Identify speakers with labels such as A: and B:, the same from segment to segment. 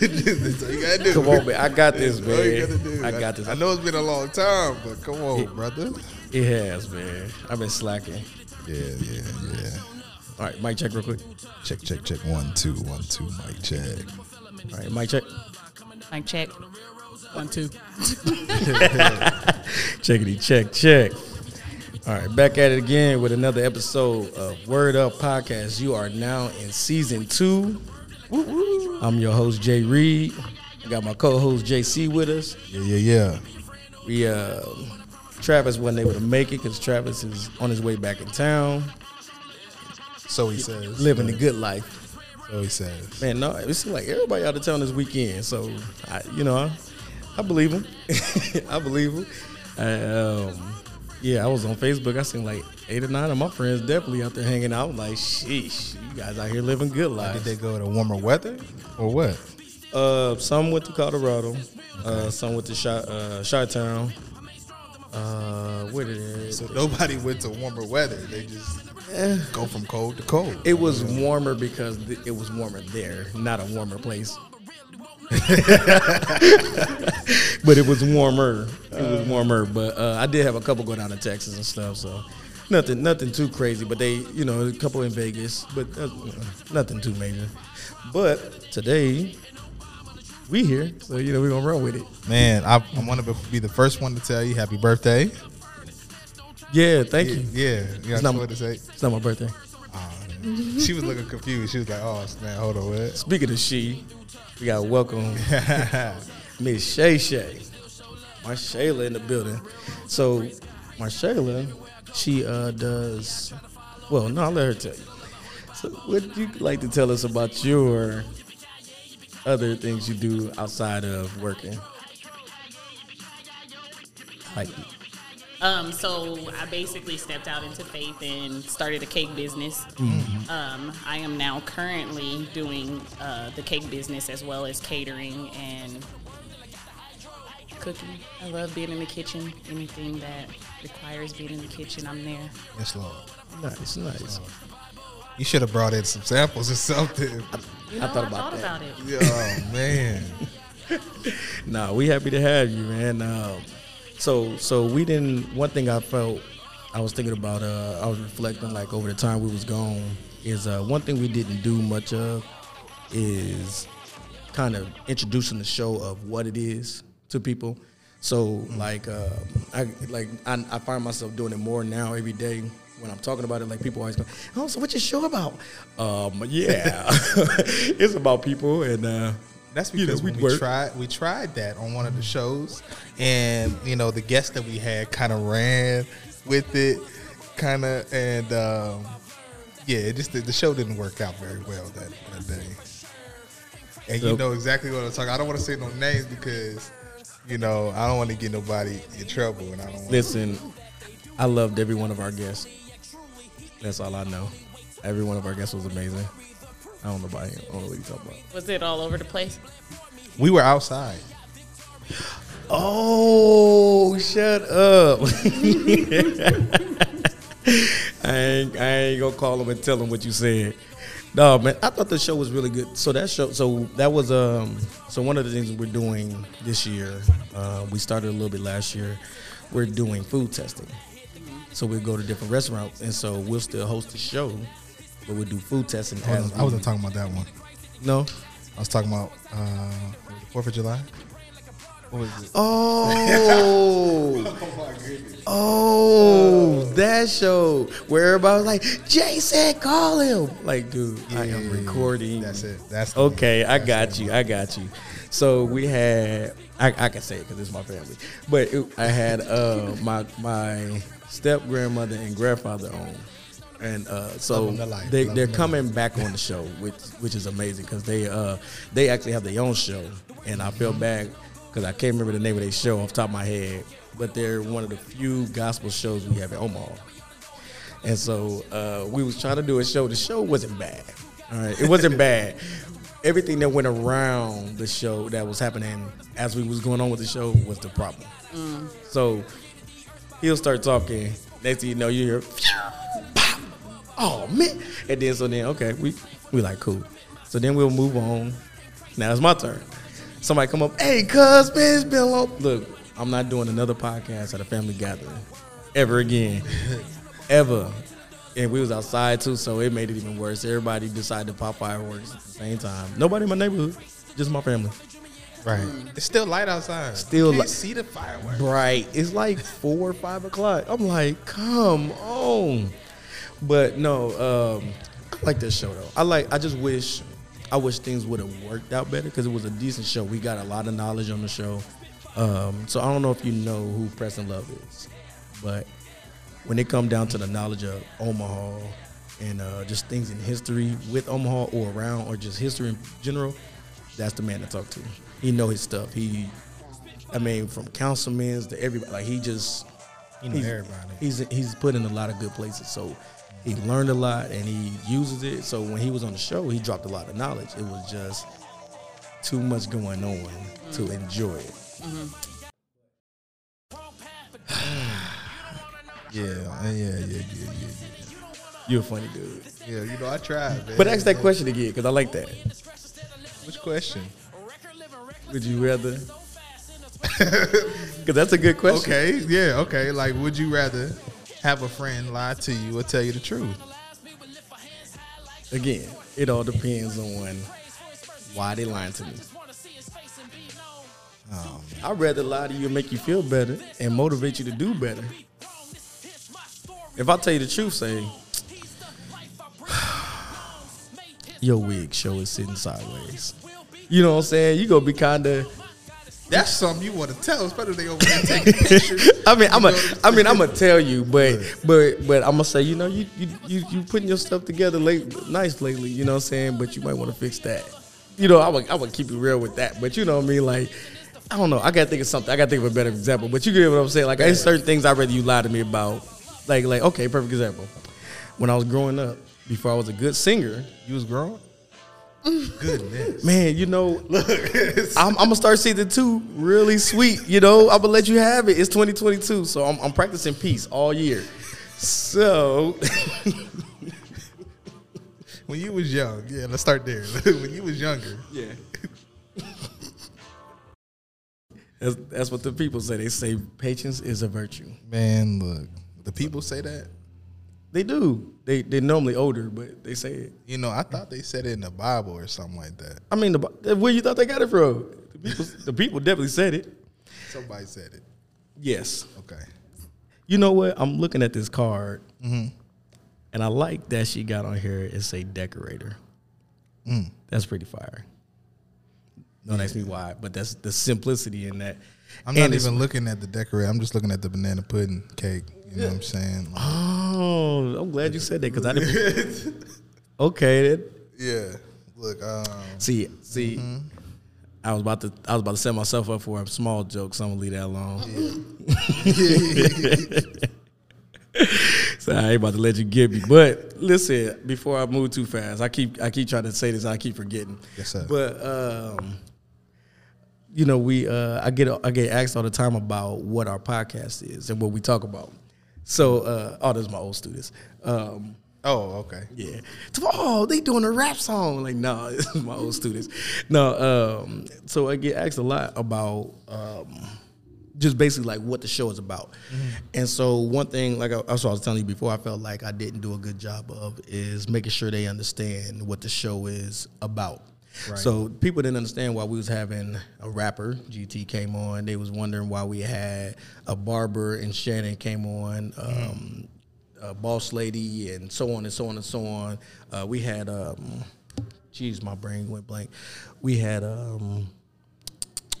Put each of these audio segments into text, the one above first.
A: That's you gotta do.
B: Come on, man. I got this,
A: That's all you
B: man.
A: gotta do.
B: I got this.
A: I know it's been a long time, but come on,
B: Yeah.
A: brother.
B: It has, man. I've been slacking.
A: Yeah, yeah, yeah.
B: All right, mic check real quick.
A: Check, check, check. One, two, one, two. Mic check.
B: All right, mic check.
C: Mic check. One, two.
B: Checkity check, check. All right, back at it again with another episode of Word Up Podcast. You are now in season two. I'm your host, Jay Reed. I got my co-host JC with us.
A: Yeah, yeah, yeah.
B: We uh Travis wasn't able to make it because Travis is on his way back in town,
A: So he says.
B: living the good life.
A: So he says.
B: Man, no, it seems like everybody out of town this weekend. So, I, you know, I, I believe him. I believe him. I, um, yeah, I was on Facebook. I seen like eight or nine of my friends definitely out there hanging out. Like, sheesh, you guys out here living good
A: life.
B: Did
A: they go to warmer weather or what?
B: Uh, some went to Colorado. Uh, some went to Chi uh, Chi-Town. Uh, where did it?
A: So nobody went to warmer weather. They just go from cold to cold.
B: It was warmer because th- it was warmer there, not a warmer place. but it was warmer. It was warmer. But uh, I did have a couple go down to Texas and stuff, so nothing, nothing too crazy. But they, you know, a couple in Vegas, but uh, nothing too major. But today we here, so you know we're gonna run with it.
A: Man, I, I want to be the first one to tell you happy birthday.
B: Yeah, thank
A: Yeah,
B: you.
A: yeah. You got
B: not-
A: what to say?
B: It's not my birthday.
A: She was looking confused. She was like, "Oh man, hold on, what?"
B: Speaking of she, we got welcome Miss Shay Shay. my Shayla in the building. So Marshayla, she uh does well, no, I'll let her tell you. So would you like to tell us about your other things you do outside of working? Like
C: Um, so I basically stepped out into faith and started a cake business. Um, I am now currently doing uh, the cake business as well as catering and cooking. I love being in the kitchen. Anything that requires being in the kitchen, I'm there.
A: yes, Lord.
B: nice, nice.
A: You should have brought in some samples or something.
C: You know,
B: I thought about that.
C: about it.
A: Yeah, oh man.
B: Nah, we happy to have you, man. Um, so, so we didn't. One thing I felt, I was thinking about. Uh, I was reflecting, like over the time we was gone, is uh, one thing we didn't do much of is kind of introducing the show of what it is to people. So, like, uh, I like I, I find myself doing it more now every day. When I'm talking about it, like people always go, "Oh, so what's your show about?" Um, yeah, it's about people, and uh,
A: That's
B: You know,
A: because
B: we'd
A: when we tried we tried that on one of the shows, and you know the guest that we had kind of ran with it, kind of, and um, yeah, it just the, the show didn't work out very well that, that day. And you know exactly what I'm talking. I don't want to say no names because you know I don't want to get nobody in trouble, and I don't. Want
B: Listen, I loved every one of our guests. That's all I know. Every one of our guests was amazing. I don't know about him. I don't know what you talking about.
C: Was it all over the place?
A: we were outside.
B: Oh, shut up. I ain't, I ain't gonna call him and tell him what you said. No, man, I thought the show was really good. So that show, so that was um, so one of the things we're doing this year. Uh, we started a little bit last year. We're doing food testing. So we go to different restaurants, and so we'll still host the show, but we'll do food testing.
A: I wasn't, I wasn't talking about that one.
B: No.
A: I was talking about uh, Fourth of July. What was it?
B: Oh. Oh, that show where everybody was like, Jay said call him. Like, dude, I am recording.
A: That's it. That's the one.
B: Okay, I
A: That's
B: got you.
A: one.
B: I got you. So we had, I, I can say it because it's my family, but it, I had uh, my my step grandmother and grandfather on, and uh, so
A: Love 'em
B: they
A: Love
B: they're
A: 'em to
B: coming back on the show, which which is amazing because they uh they actually have their own show, and I feel bad because I can't remember the name of their show off the top of my head, but they're one of the few gospel shows we have in Omaha. And so uh, we was trying to do a show. The show wasn't bad. All right, it wasn't bad. Everything that went around the show that was happening as we was going on with the show was the problem. So he'll start talking. Next thing you know, you hear, "Pow!" oh man, and then so then okay, we we like cool. So then we'll move on. now it's my turn. Somebody come up, hey, cuz, man, it's been long. Look, I'm not doing another podcast at a family gathering ever again. ever. And we was outside too, so it made it even worse. Everybody decided to pop fireworks at the same time. Nobody in my neighborhood, just my family.
A: Right. It's still light outside.
B: Still
A: you can't
B: li-
A: see the fireworks.
B: Bright. It's like four or five o'clock. I'm like, come on. But no, um, I like this show though. I like. I just wish, I wish things would have worked out better because it was a decent show. We got a lot of knowledge on the show. Um, so I don't know if you know who Preston Love is, but when it come down to the knowledge of Omaha and uh, just things in history with Omaha or around or just history in general, that's the man to talk to. He know his stuff. He, I mean, from councilmen to everybody, like he just
A: You know
B: he's,
A: everybody.
B: He's he's put in a lot of good places. So he learned a lot and he uses it. So when he was on the show, he dropped a lot of knowledge. It was just too much going on to mm-hmm. enjoy it. Mm-hmm.
A: Yeah, uh, yeah, yeah, yeah, yeah, yeah.
B: You're a funny dude.
A: Yeah, you know I tried, man.
B: But ask that question again because I like that.
A: Which question?
B: Would you rather? Because that's a good question.
A: Okay, yeah, okay. Like, would you rather have a friend lie to you or tell you the truth?
B: Again, it all depends on why they lying to me.
A: Oh,
B: I'd rather lie to you and make you feel better and motivate you to do better. If I tell you the truth, say, your wig show is sitting sideways. You know what I'm saying? You gonna be kind of.
A: That's something you want to tell, especially if they over there taking pictures.
B: I mean, I'm
A: You
B: a,
A: know
B: I mean, I'm gonna tell you, but, but, but I'm gonna say, you know, you, you, you, you putting your stuff together late, nice lately. You know what I'm saying? But you might want to fix that. You know, I would, I would keep it real with that. But you know what I mean? Like, I don't know. I gotta think of something. I gotta think of a better example. But you get what I'm saying? Like, there's certain things I'd rather you lie to me about. Like, like, okay, perfect example. When I was growing up, before I was a good singer,
A: You was growing? Goodness.
B: man, you know, I'm, I'm gonna start season two really sweet. You know, I'm gonna let you have it. It's 2022, so I'm, I'm practicing peace all year. So,
A: When you was young, yeah, let's start there. when you was younger,
B: yeah, that's, that's what the people say. They say patience is a virtue.
A: man, look, the people say that.
B: They do. They they're normally older, but they say it.
A: You know, I thought they said it in the Bible or something like that.
B: I mean, the, where you thought they got it from? The people, the people definitely said it.
A: Somebody said it.
B: Yes.
A: Okay.
B: You know what? I'm looking at this card, mm-hmm. and I like that she got on here. It say decorator. Mm. That's pretty fire. Don't ask me why, but that's the simplicity in that.
A: I'm not
B: And
A: even looking at the decorator. I'm just looking at the banana pudding cake. You know what I'm saying? Like,
B: Oh, I'm glad you said that because I didn't. okay, then.
A: yeah. Look, um,
B: see, see. I was about to, I was about to set myself up for a small joke, so I'm gonna leave that alone. so I ain't about to let you get me. But listen, before I move too fast, I keep, I keep trying to say this, I keep forgetting.
A: Yes, sir.
B: But um, you know, we, uh, I get, I get asked all the time about what our podcast is and what we talk about. So, uh, oh, those are my old students. Um,
A: oh, okay.
B: yeah. Oh, they doing a rap song. Like, no, this is my old students. No, um, so I get asked a lot about um, just basically like what the show is about. And so one thing, like I, I was telling you before, I felt like I didn't do a good job of is making sure they understand what the show is about.
A: Right.
B: So people didn't understand why we was having a rapper. GT came on. They was wondering why we had a barber and Shannon came on. Um, a boss lady and so on and so on and so on. Uh, we had, um, geez, my brain went blank. We had um,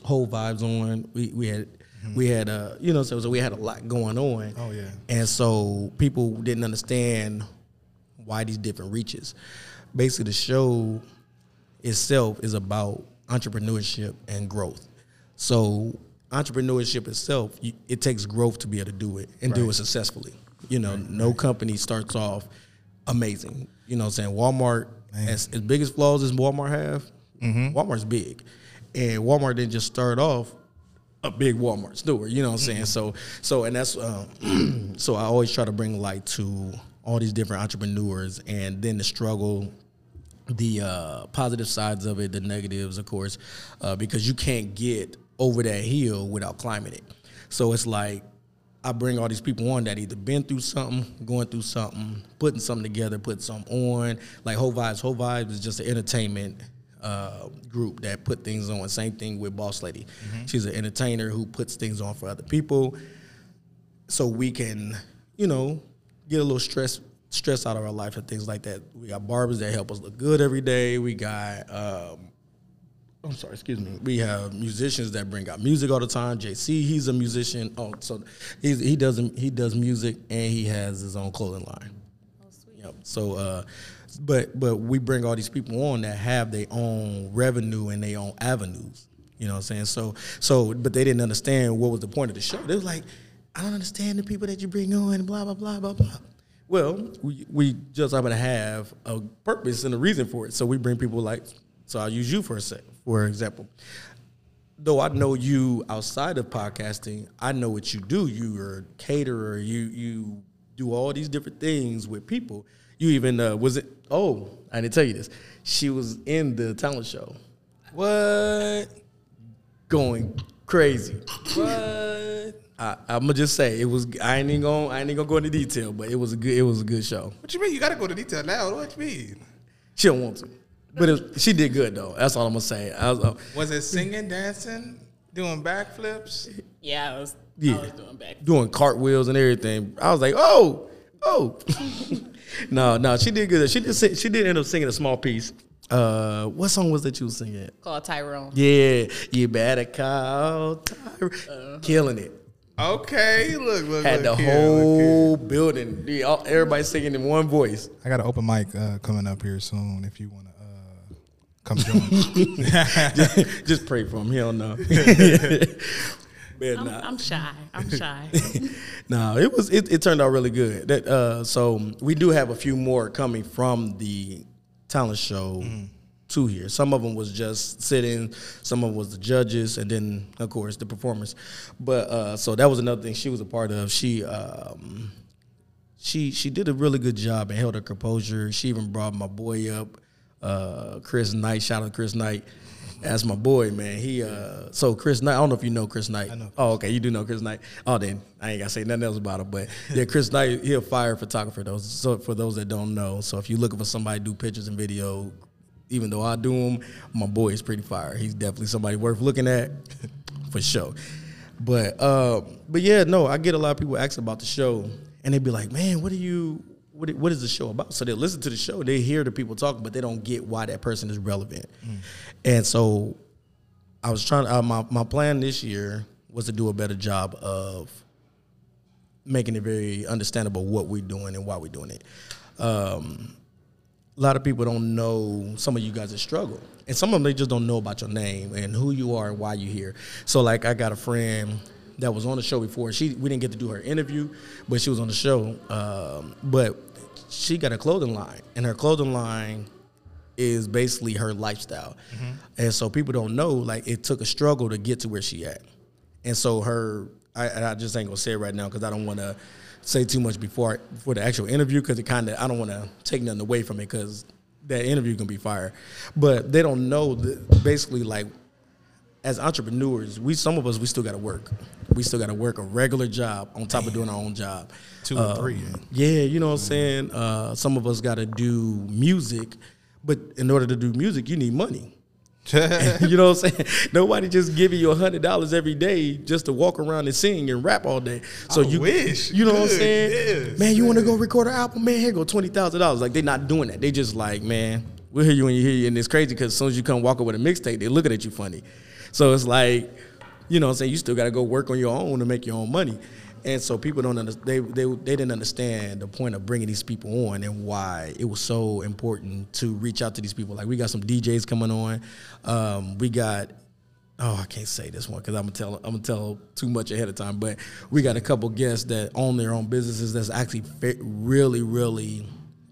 B: whole vibes on. We we had we had uh, you know so, so we had a lot going on.
A: Oh, yeah.
B: and so people didn't understand why these different reaches. Basically, the show itself is about entrepreneurship and growth. So entrepreneurship itself, you, it takes growth to be able to do it and do it successfully. You know, no company starts off amazing. You know I'm saying? Walmart, as, as big as flaws as Walmart have, Walmart's big. And Walmart didn't just start off a big Walmart store. You know what I'm saying? So, so, and that's um, so. I always try to bring light to all these different entrepreneurs, and then the struggle the uh, positive sides of it, the negatives, of course, uh, because you can't get over that hill without climbing it. So it's like I bring all these people on that either been through something, going through something, putting something together, putting something on. Like Whole Vibes, Whole Vibes is just an entertainment uh, group that put things on. Same thing with Boss Lady. She's an entertainer who puts things on for other people, so we can, you know, get a little stress stress out of our life and things like that. We got barbers that help us look good every day. We got um, I'm sorry, excuse me. We have musicians that bring out music all the time. JC, he's a musician. Oh, so he's, he does he does music and he has his own clothing line.
C: Oh, sweet.
B: Yep. So, uh, but but we bring all these people on that have their own revenue and their own avenues. You know what I'm saying? So so, but they didn't understand what was the point of the show. They was like, I don't understand the people that you bring on. Blah blah blah blah blah. Well, we we just happen to have a purpose and a reason for it. So we bring people like. So I'll use you for a sec, for example though I know you outside of podcasting, I know what you do. You're a caterer. You you do all these different things with people. You even uh, was it? Oh, I didn't tell you this. She was in the talent show,
A: What?
B: going crazy.
A: What?
B: I, I'm gonna just say it was. I ain't even gonna. I ain't even gonna go into detail, but it was a good. It was a good show.
A: What you mean? You gotta go to detail now. What you mean?
B: She don't want to, but it, she did good though. That's all I'm gonna say. I was, uh,
A: Was it singing, dancing, doing backflips?
C: Yeah, I was,
B: Yeah.
C: I was doing back.
B: doing cartwheels and everything. I was like, oh, oh. no, no, she did good. She did. Sing, she did end up singing a small piece. Uh, what song was that you was singing?
C: Called Tyrone.
B: Yeah, you better call Tyra. Killing it.
A: Okay, look, look,
B: Had the
A: look here, look here.
B: whole building. the- all- Everybody singing in one voice.
A: I got an open mic uh, coming up here soon. If you want to uh, come join.
B: Just pray for him. He don't know. Better
C: I'm,
B: not.
C: I'm shy. I'm shy.
B: No, it was it, it turned out really good. That uh, so we do have a few more coming from the talent show to here. Some of them was just sitting, some of them was the judges, and then of course the performers. But uh, so that was another thing she was a part of. She um, she she did a really good job and held her composure. She even brought my boy up, uh, Chris Knight. Shout out to Chris Knight. That's my boy, man. He uh, so Chris Knight. I don't know if you know Chris Knight.
A: I know Chris
B: Oh, okay, you do know Chris Knight. Oh, then I ain't gotta say nothing else about him. But yeah, Chris Knight, he a fire photographer. Those so for those that don't know. So if you're looking for somebody to do pictures and video, even though I do them, my boy is pretty fire. He's definitely somebody worth looking at for sure. But uh, but yeah, no, I get a lot of people asking about the show, and they'd be like, "Man, what are you? What, what is the show about?" So they listen to the show, they hear the people talk, but they don't get why that person is relevant. And so I was trying. Uh, my my plan this year was to do a better job of making it very understandable what we're doing and why we're doing it. Um, a lot of people don't know some of you guys that struggle. And some of them they just don't know about your name and who you are and why you're here. So like i got a friend that was on the show before. She we didn't get to do her interview but she was on the show um, but she got a clothing line. And her clothing line is basically her lifestyle. And so people don't know like it took a struggle to get to where she at. And so her i, I just ain't gonna say it right now because i don't want to say too much before before the actual interview because it kind of I don't want to take nothing away from it because that interview can be fire, but they don't know that basically like as entrepreneurs we some of us we still got to work, we still got to work a regular job on top of doing our own job.
A: Two or uh, three, yeah.
B: Yeah, you know what I'm mm-hmm. saying. Uh, some of us got to do music, but in order to do music, you need money. you know what I'm saying? Nobody just giving you a hundred dollars every day just to walk around and sing and rap all day. So
A: I
B: you
A: wish.
B: you know what I'm saying?
A: yes,
B: man, you want to go record an album? Man, here go twenty thousand dollars. Like they're not doing that. They just like, man, we'll hear you when you hear you, and it's crazy because as soon as you come walking with a mixtape, they looking at you funny. So it's like, you know what I'm saying? You still got to go work on your own to make your own money. And so people don't understand. They, they they didn't understand the point of bringing these people on and why it was so important to reach out to these people. Like we got some DJs coming on. Um, we got oh I can't say this one because I'm gonna tell I'm gonna tell too much ahead of time. But we got a couple guests that own their own businesses that's actually really really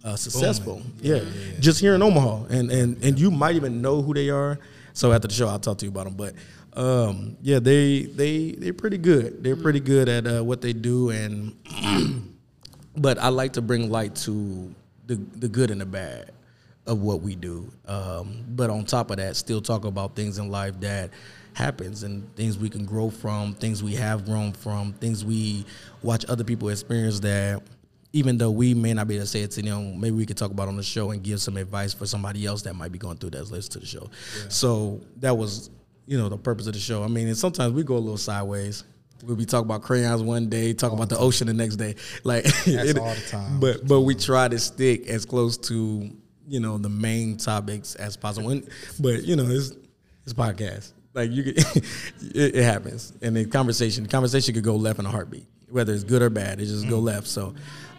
B: uh, successful. Yeah, just here in Omaha, and and and you might even know who they are. So after the show, I'll talk to you about them. But um, yeah, they they they're pretty good. They're pretty good at uh, what they do, and but I like to bring light to the the good and the bad of what we do. Um, but on top of that, still talk about things in life that happens and things we can grow from, things we have grown from, things we watch other people experience that even though we may not be able to say it to them, maybe we could talk about on the show and give some advice for somebody else that might be going through that listen to the show. Yeah. So that was, you know, the purpose of the show. I mean, and sometimes we go a little sideways. We'll be talking about crayons one day, talk all about the ocean the next day. Like
A: That's it, all the time.
B: But but we try to stick as close to, you know, the main topics as possible. And, but, you know, it's it's podcast. Like you could, it, it, happens. And the conversation, the conversation could go left in a heartbeat, whether it's good or bad. It just mm-hmm. go left. So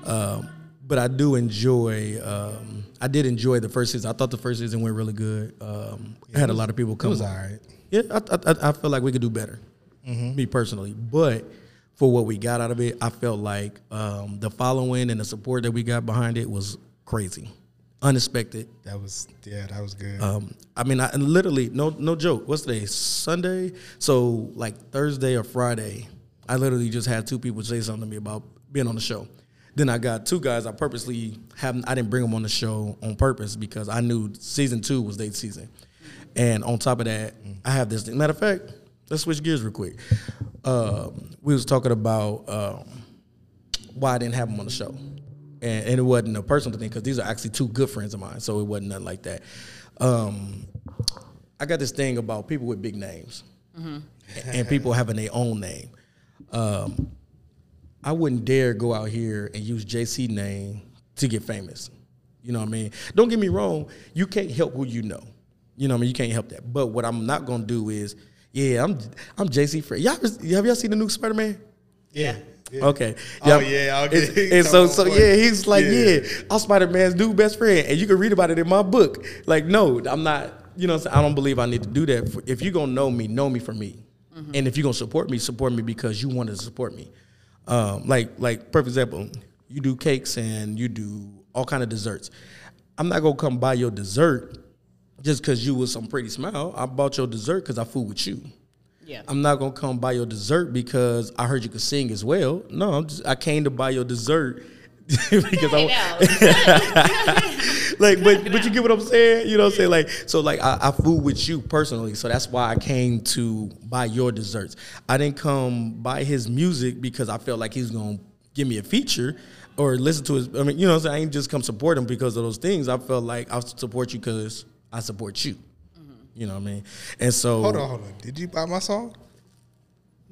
B: um, but I do enjoy. Um, I did enjoy the first season. I thought the first season went really good. Um, yeah, I had a lot of people come.
A: It was all right.
B: Yeah, I, I, I feel like we could do better. Mm-hmm. Me personally, but for what we got out of it, I felt like um, the following and the support that we got behind it was crazy, unexpected.
A: That was yeah, that was good.
B: Um, I mean, I literally no no joke. What's today? Sunday. So like Thursday or Friday, I literally just had two people say something to me about being on the show. Then I got two guys I purposely haven't. I didn't bring them on the show on purpose because I knew season two was their season. And on top of that, I have this. Thing. Matter of fact, let's switch gears real quick. Um, we was talking about um, why I didn't have them on the show, and, and it wasn't a personal thing because these are actually two good friends of mine, so it wasn't nothing like that. Um, I got this thing about people with big names, mm-hmm. and people having their own name. Um, I wouldn't dare go out here and use JC name to get famous. You know what I mean? Don't get me wrong, you can't help who you know. You know what I mean? You can't help that. But what I'm not gonna do is, yeah, I'm I'm JC Fred. Y'all have y'all seen the new Spider Man?
A: Yeah.
B: Yeah. Okay.
A: Oh yeah. Okay.
B: And, and so so yeah, he's like, yeah, yeah I'm Spider Man's new best friend, and you can read about it in my book. Like, no, I'm not. You know, I don't believe I need to do that. If you're gonna know me, know me for me, mm-hmm. and if you're gonna support me, support me because you wanted to support me. Um, like like perfect example, you do cakes and you do all kind of desserts. I'm not gonna come buy your dessert just because you was some pretty smile. I bought your dessert because I fool with you.
C: Yeah.
B: I'm not gonna come buy your dessert because I heard you could sing as well. No, I'm just, I came to buy your dessert because I like, but but you get what I'm saying? You know what I'm saying? Like, so like I, I food with you personally, so that's why I came to buy your desserts. I didn't come buy his music because I felt like he's gonna give me a feature or listen to his. I mean, you know, what I'm saying? I ain't just come support him because of those things. I felt like I'll support you because I support you. Mm-hmm. You know what I mean? And so
A: hold on, hold on. Did you buy my song?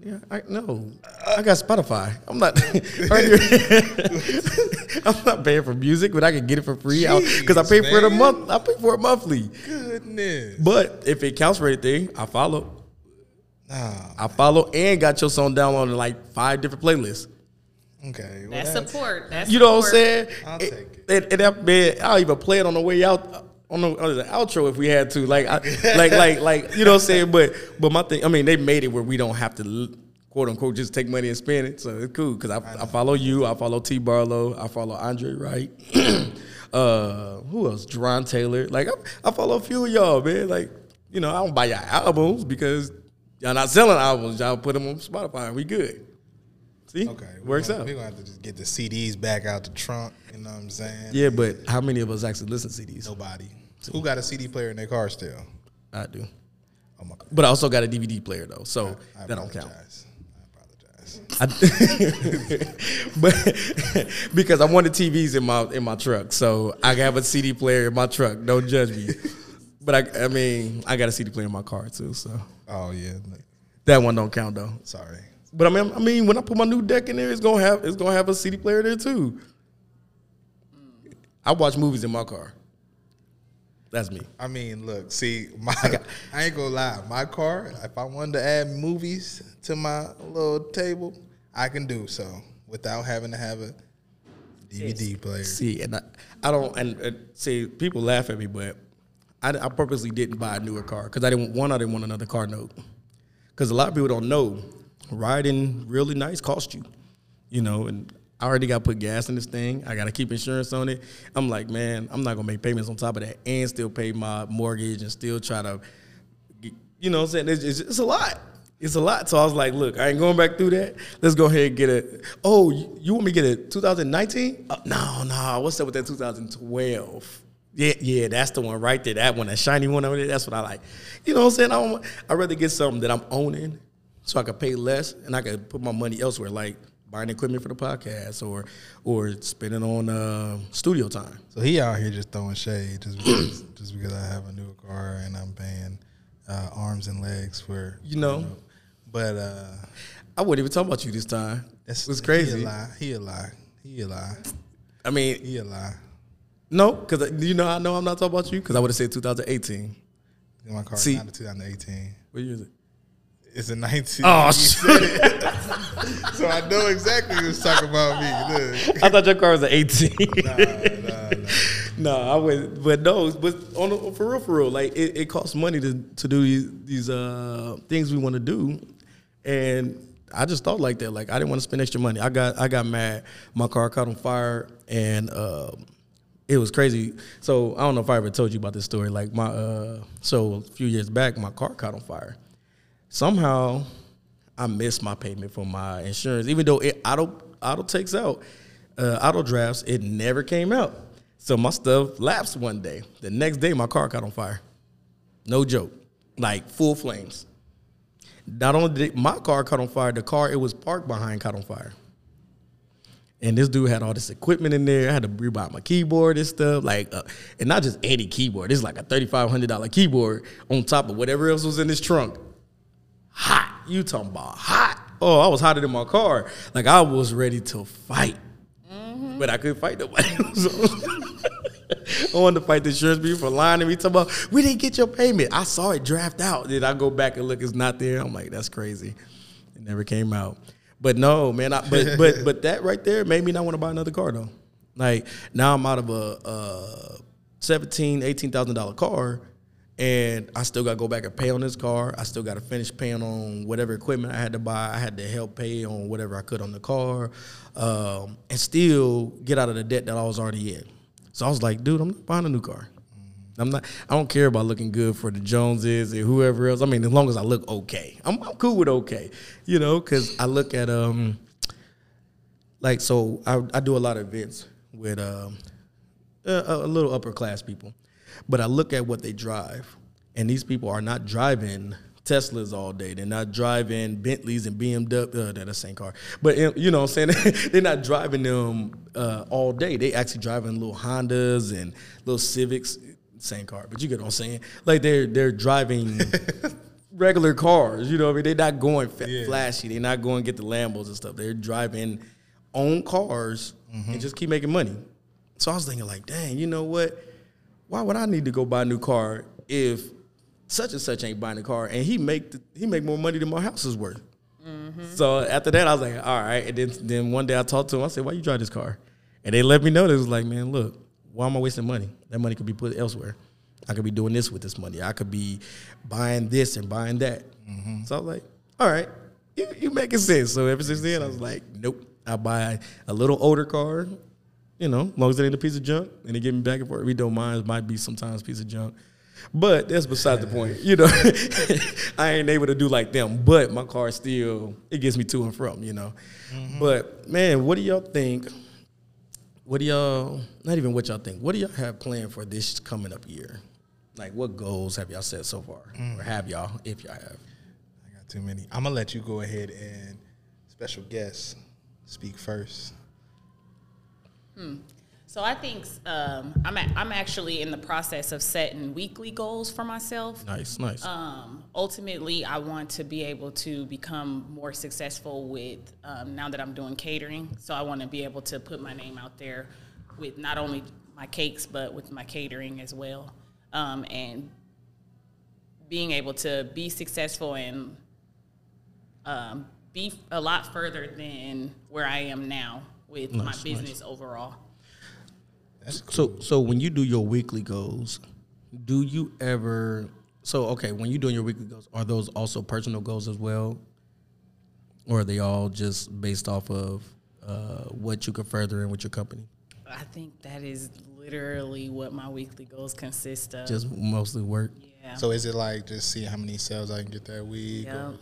B: Yeah, I no. I got Spotify. I'm not. I'm not paying for music, but I can get it for free because I pay man. for it a month. I pay for it monthly.
A: Goodness.
B: But if it counts for anything, I follow. Nah, I follow and got your song down on like five different playlists.
A: Okay,
C: well, that's, that's, support. That's
B: you
C: know
B: what I'm saying?
A: I'll take it.
B: And, and that man, I'll even play it on the way out on the, on the outro if we had to. Like, I, like, like, like, you know what I'm saying? But, but my thing, I mean, they made it where we don't have to quote unquote just take money and spend it. So it's cool because I, I, I, follow you, I follow T Barlow, I follow Andre Wright. uh, who else? Jerron Taylor. Like I, I, follow a few of y'all, man. Like you know, I don't buy your albums because y'all not selling albums. Y'all put them on Spotify. And we good. See,
A: okay,
B: works
A: gonna,
B: out.
A: We're gonna have to just get the CDs back out the trunk. You know what I'm saying?
B: Yeah, but how many of us actually listen to CDs?
A: Nobody. Who got a CD player in their car still?
B: I do. Oh my God. But I also got a DVD player though, so I, I that don't count. I, apologize. but because I wanted TVs in my in my truck, so I have a CD player in my truck. Don't judge me. But I, I mean, I got a CD player in my car too. So.
A: Oh yeah.
B: That one don't count though.
A: Sorry.
B: But I mean, I mean, when I put my new deck in there, it's gonna have it's gonna have a CD player there too. I watch movies in my car. That's me.
A: I mean, look, see, my I ain't gonna lie. My car, if I wanted to add movies to my little table, I can do so without having to have a DVD player.
B: See, and I, I don't, and, and see, people laugh at me, but I, I purposely didn't buy a newer car because I didn't one, I didn't want another car note. Because a lot of people don't know, riding really nice cost you, you know, and I already got to put gas in this thing. I got to keep insurance on it. I'm like, man, I'm not gonna make payments on top of that and still pay my mortgage and still try to, you know, what I'm saying it's, it's, it's, a lot. It's a lot. So I was like, look, I ain't going back through that. Let's go ahead and get it. Oh, you want me to get a 2019? Uh, no, no. What's up with that 2012? Yeah, yeah, that's the one right there. That one, that shiny one over there. That's what I like. You know what I'm saying? I don't, I'd rather get something that I'm owning, so I can pay less and I can put my money elsewhere, like buying equipment for the podcast or or spending on uh, studio time.
A: So he out here just throwing shade just because, just because I have a new car and I'm paying uh, arms and legs for
B: You know.
A: But uh,
B: I wasn't even talking about you this time.
A: that's
B: was
A: He
B: crazy.
A: a lie. He a lie. He a lie.
B: I mean,
A: He a lie.
B: no, because you know I know I'm not talking about you because I would have said 2018.
A: My car
B: See-
A: is not 2018.
B: What year is it?
A: It's a 19.
B: Oh,
A: You
B: shit.
A: said it. so I know exactly who was talking about me. Look.
B: I thought your car was an 18.
A: Nah, nah, nah.
B: No, I would, but no, but on the, for real, for real, like it, it costs money to to do these, these uh, things we want to do, and I just thought like that. Like I didn't want to spend extra money. I got I got mad. My car caught on fire, and uh, it was crazy. So I don't know if I ever told you about this story. Like my uh, so a few years back, my car caught on fire. Somehow, I missed my payment for my insurance, even though it auto auto takes out uh, auto drafts. It never came out. So my stuff lapsed one day. The next day, my car caught on fire. No joke, like full flames. Not only did my car caught on fire, the car it was parked behind caught on fire. And this dude had all this equipment in there. I had to rebuy my keyboard and stuff, like, uh, and not just any keyboard. It's like a thirty five hundred dollar keyboard on top of whatever else was in this trunk. Hot, you talking about hot? Oh, I was hotter than my car. Like I was ready to fight, mm-hmm. but I couldn't fight nobody. So I wanted to fight the insurance people for lying to me. Talking about we didn't get your payment. I saw it draft out. Then I go back and look, it's not there. I'm like, that's crazy. It never came out. But no, man. I, but but but that right there made me not want to buy another car though. Like now I'm out of a, a seventeen, eighteen thousand dollar car, and I still got to go back and pay on this car. I still got to finish paying on whatever equipment I had to buy. I had to help pay on whatever I could on the car, um, and still get out of the debt that I was already in. So I was like, dude, I'm not buying a new car. I'm not. I don't care about looking good for the Joneses and whoever else. I mean, as long as I look okay, I'm, I'm cool with okay. You know, because I look at um, like so I, I do a lot of events with um, a, a little upper class people, but I look at what they drive, and these people are not driving Teslas all day. They're not driving Bentleys and BMW. Uh, they're the same car, but you know what I'm saying they're not driving them uh, all day. They actually driving little Hondas and little Civics. Same car, but you get what I'm saying. Like they're they're driving regular cars. You know, what I mean, they're not going fa-
A: Yeah.
B: flashy. They're not going to get the Lambos and stuff. They're driving own cars and just keep making money. So I was thinking, like, dang, you know what? Why would I need to go buy a new car if such and such ain't buying a car and he make the, he make more money than my house is worth? Mm-hmm. So after that, I was like, all right. And then then one day I talked to him. I said, why you drive this car? And they let me know. They was like, man, look, why am I wasting money? That money could be put elsewhere. I could be doing this with this money. I could be buying this and buying that. Mm-hmm. So I was like, all right, you, you making sense. So ever since then, I was like, nope. I buy a little older car, you know, as long as it ain't a piece of junk and they get me back and forth. We don't mind. It might be sometimes a piece of junk. But that's beside the point. You know, I ain't able to do like them, but my car still it gets me to and from. You know, mm-hmm. but man, what do y'all think? What do y'all? Not even what y'all think. What do y'all have planned for this coming up year? Like, what goals have y'all set so far, mm. or have y'all, if y'all have?
A: I got too many. I'm gonna let you go ahead and special guest speak first.
C: So I think um, I'm a, I'm actually in the process of setting weekly goals for myself.
B: Nice, nice.
C: Um, ultimately, I want to be able to become more successful with um, now that I'm doing catering. So I want to be able to put my name out there with not only my cakes but with my catering as well, um, and being able to be successful and um, be a lot further than where I am now with my
B: Nice, nice.
C: business overall.
A: That's cool.
B: So, so when you do your weekly goals, do you ever? So, okay, when you're doing your weekly goals, are those also personal goals as well, or are they all just based off of uh, what you can further in with your company?
C: I think that is literally what my weekly goals consist of.
B: Just mostly work.
C: yeah.
A: So is it like just see how many sales I can get that week?
C: Yeah.
A: or-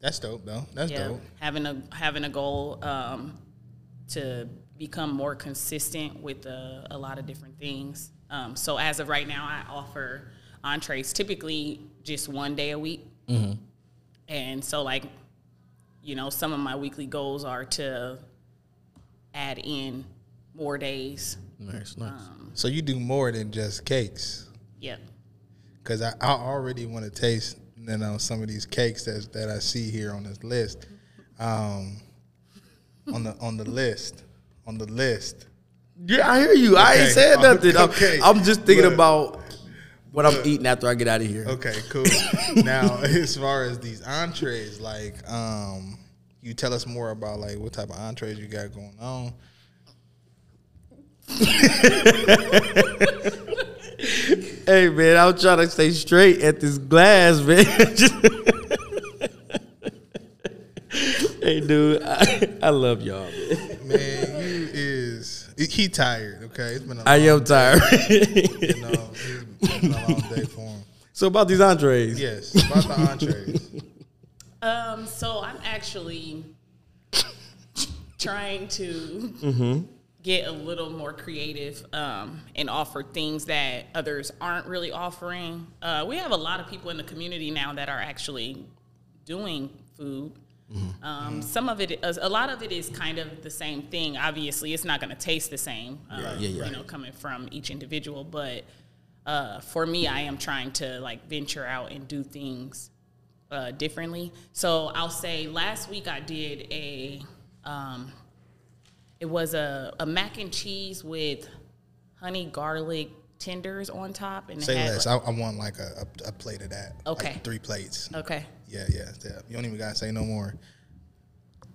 A: That's dope though. That's
C: yeah,
A: dope.
C: having a having a goal um, to become more consistent with uh, a lot of different things. Um, so as of right now, I offer entrees typically just one day a week. And so, like, you know, some of my weekly goals are to add in more days.
B: Nice, nice.
A: So you do more than just cakes,
C: Yep.
A: because I, I already want to taste you know some of these cakes that that I see here on this list. Um, on the on the list, on the list.
B: yeah, I hear you. I ain't
A: Okay.
B: said nothing. I'm-
A: Okay.
B: I'm, just thinking
A: Look.
B: about what I'm eating after I get out of here.
A: Okay, cool. now, as far as these entrees, like, um, you tell us more about like what type of entrees you got going on.
B: Hey man, I'm trying to stay straight at this glass, man. Just- hey dude, I, I love y'all. Man.
A: Man, you is he tired? Okay, it's been a
B: I
A: long
B: am tired.
A: You know, it's been a long day for him.
B: so about these entrees.
A: Yes, about the entrees.
C: Um, so I'm actually trying to
B: Mm-hmm.
C: get a little more creative um, and offer things that others aren't really offering. Uh, we have a lot of people in the community now that are actually doing food.
B: Mm-hmm.
C: Um, some of it, a lot of it is kind of the same thing. Obviously, it's not going to taste the same, uh,
B: yeah, yeah.
C: you know, coming from each individual. But uh, for me, I am trying to like venture out and do things uh, differently. So I'll say last week I did a, um, it was a, a mac and cheese with honey garlic tenders on top, and
A: Say less.
C: like-
A: I, I want like a, a, a plate of that.
C: Okay.
A: like three plates.
C: okay,
A: Yeah, yeah, yeah. You don't even gotta say no more.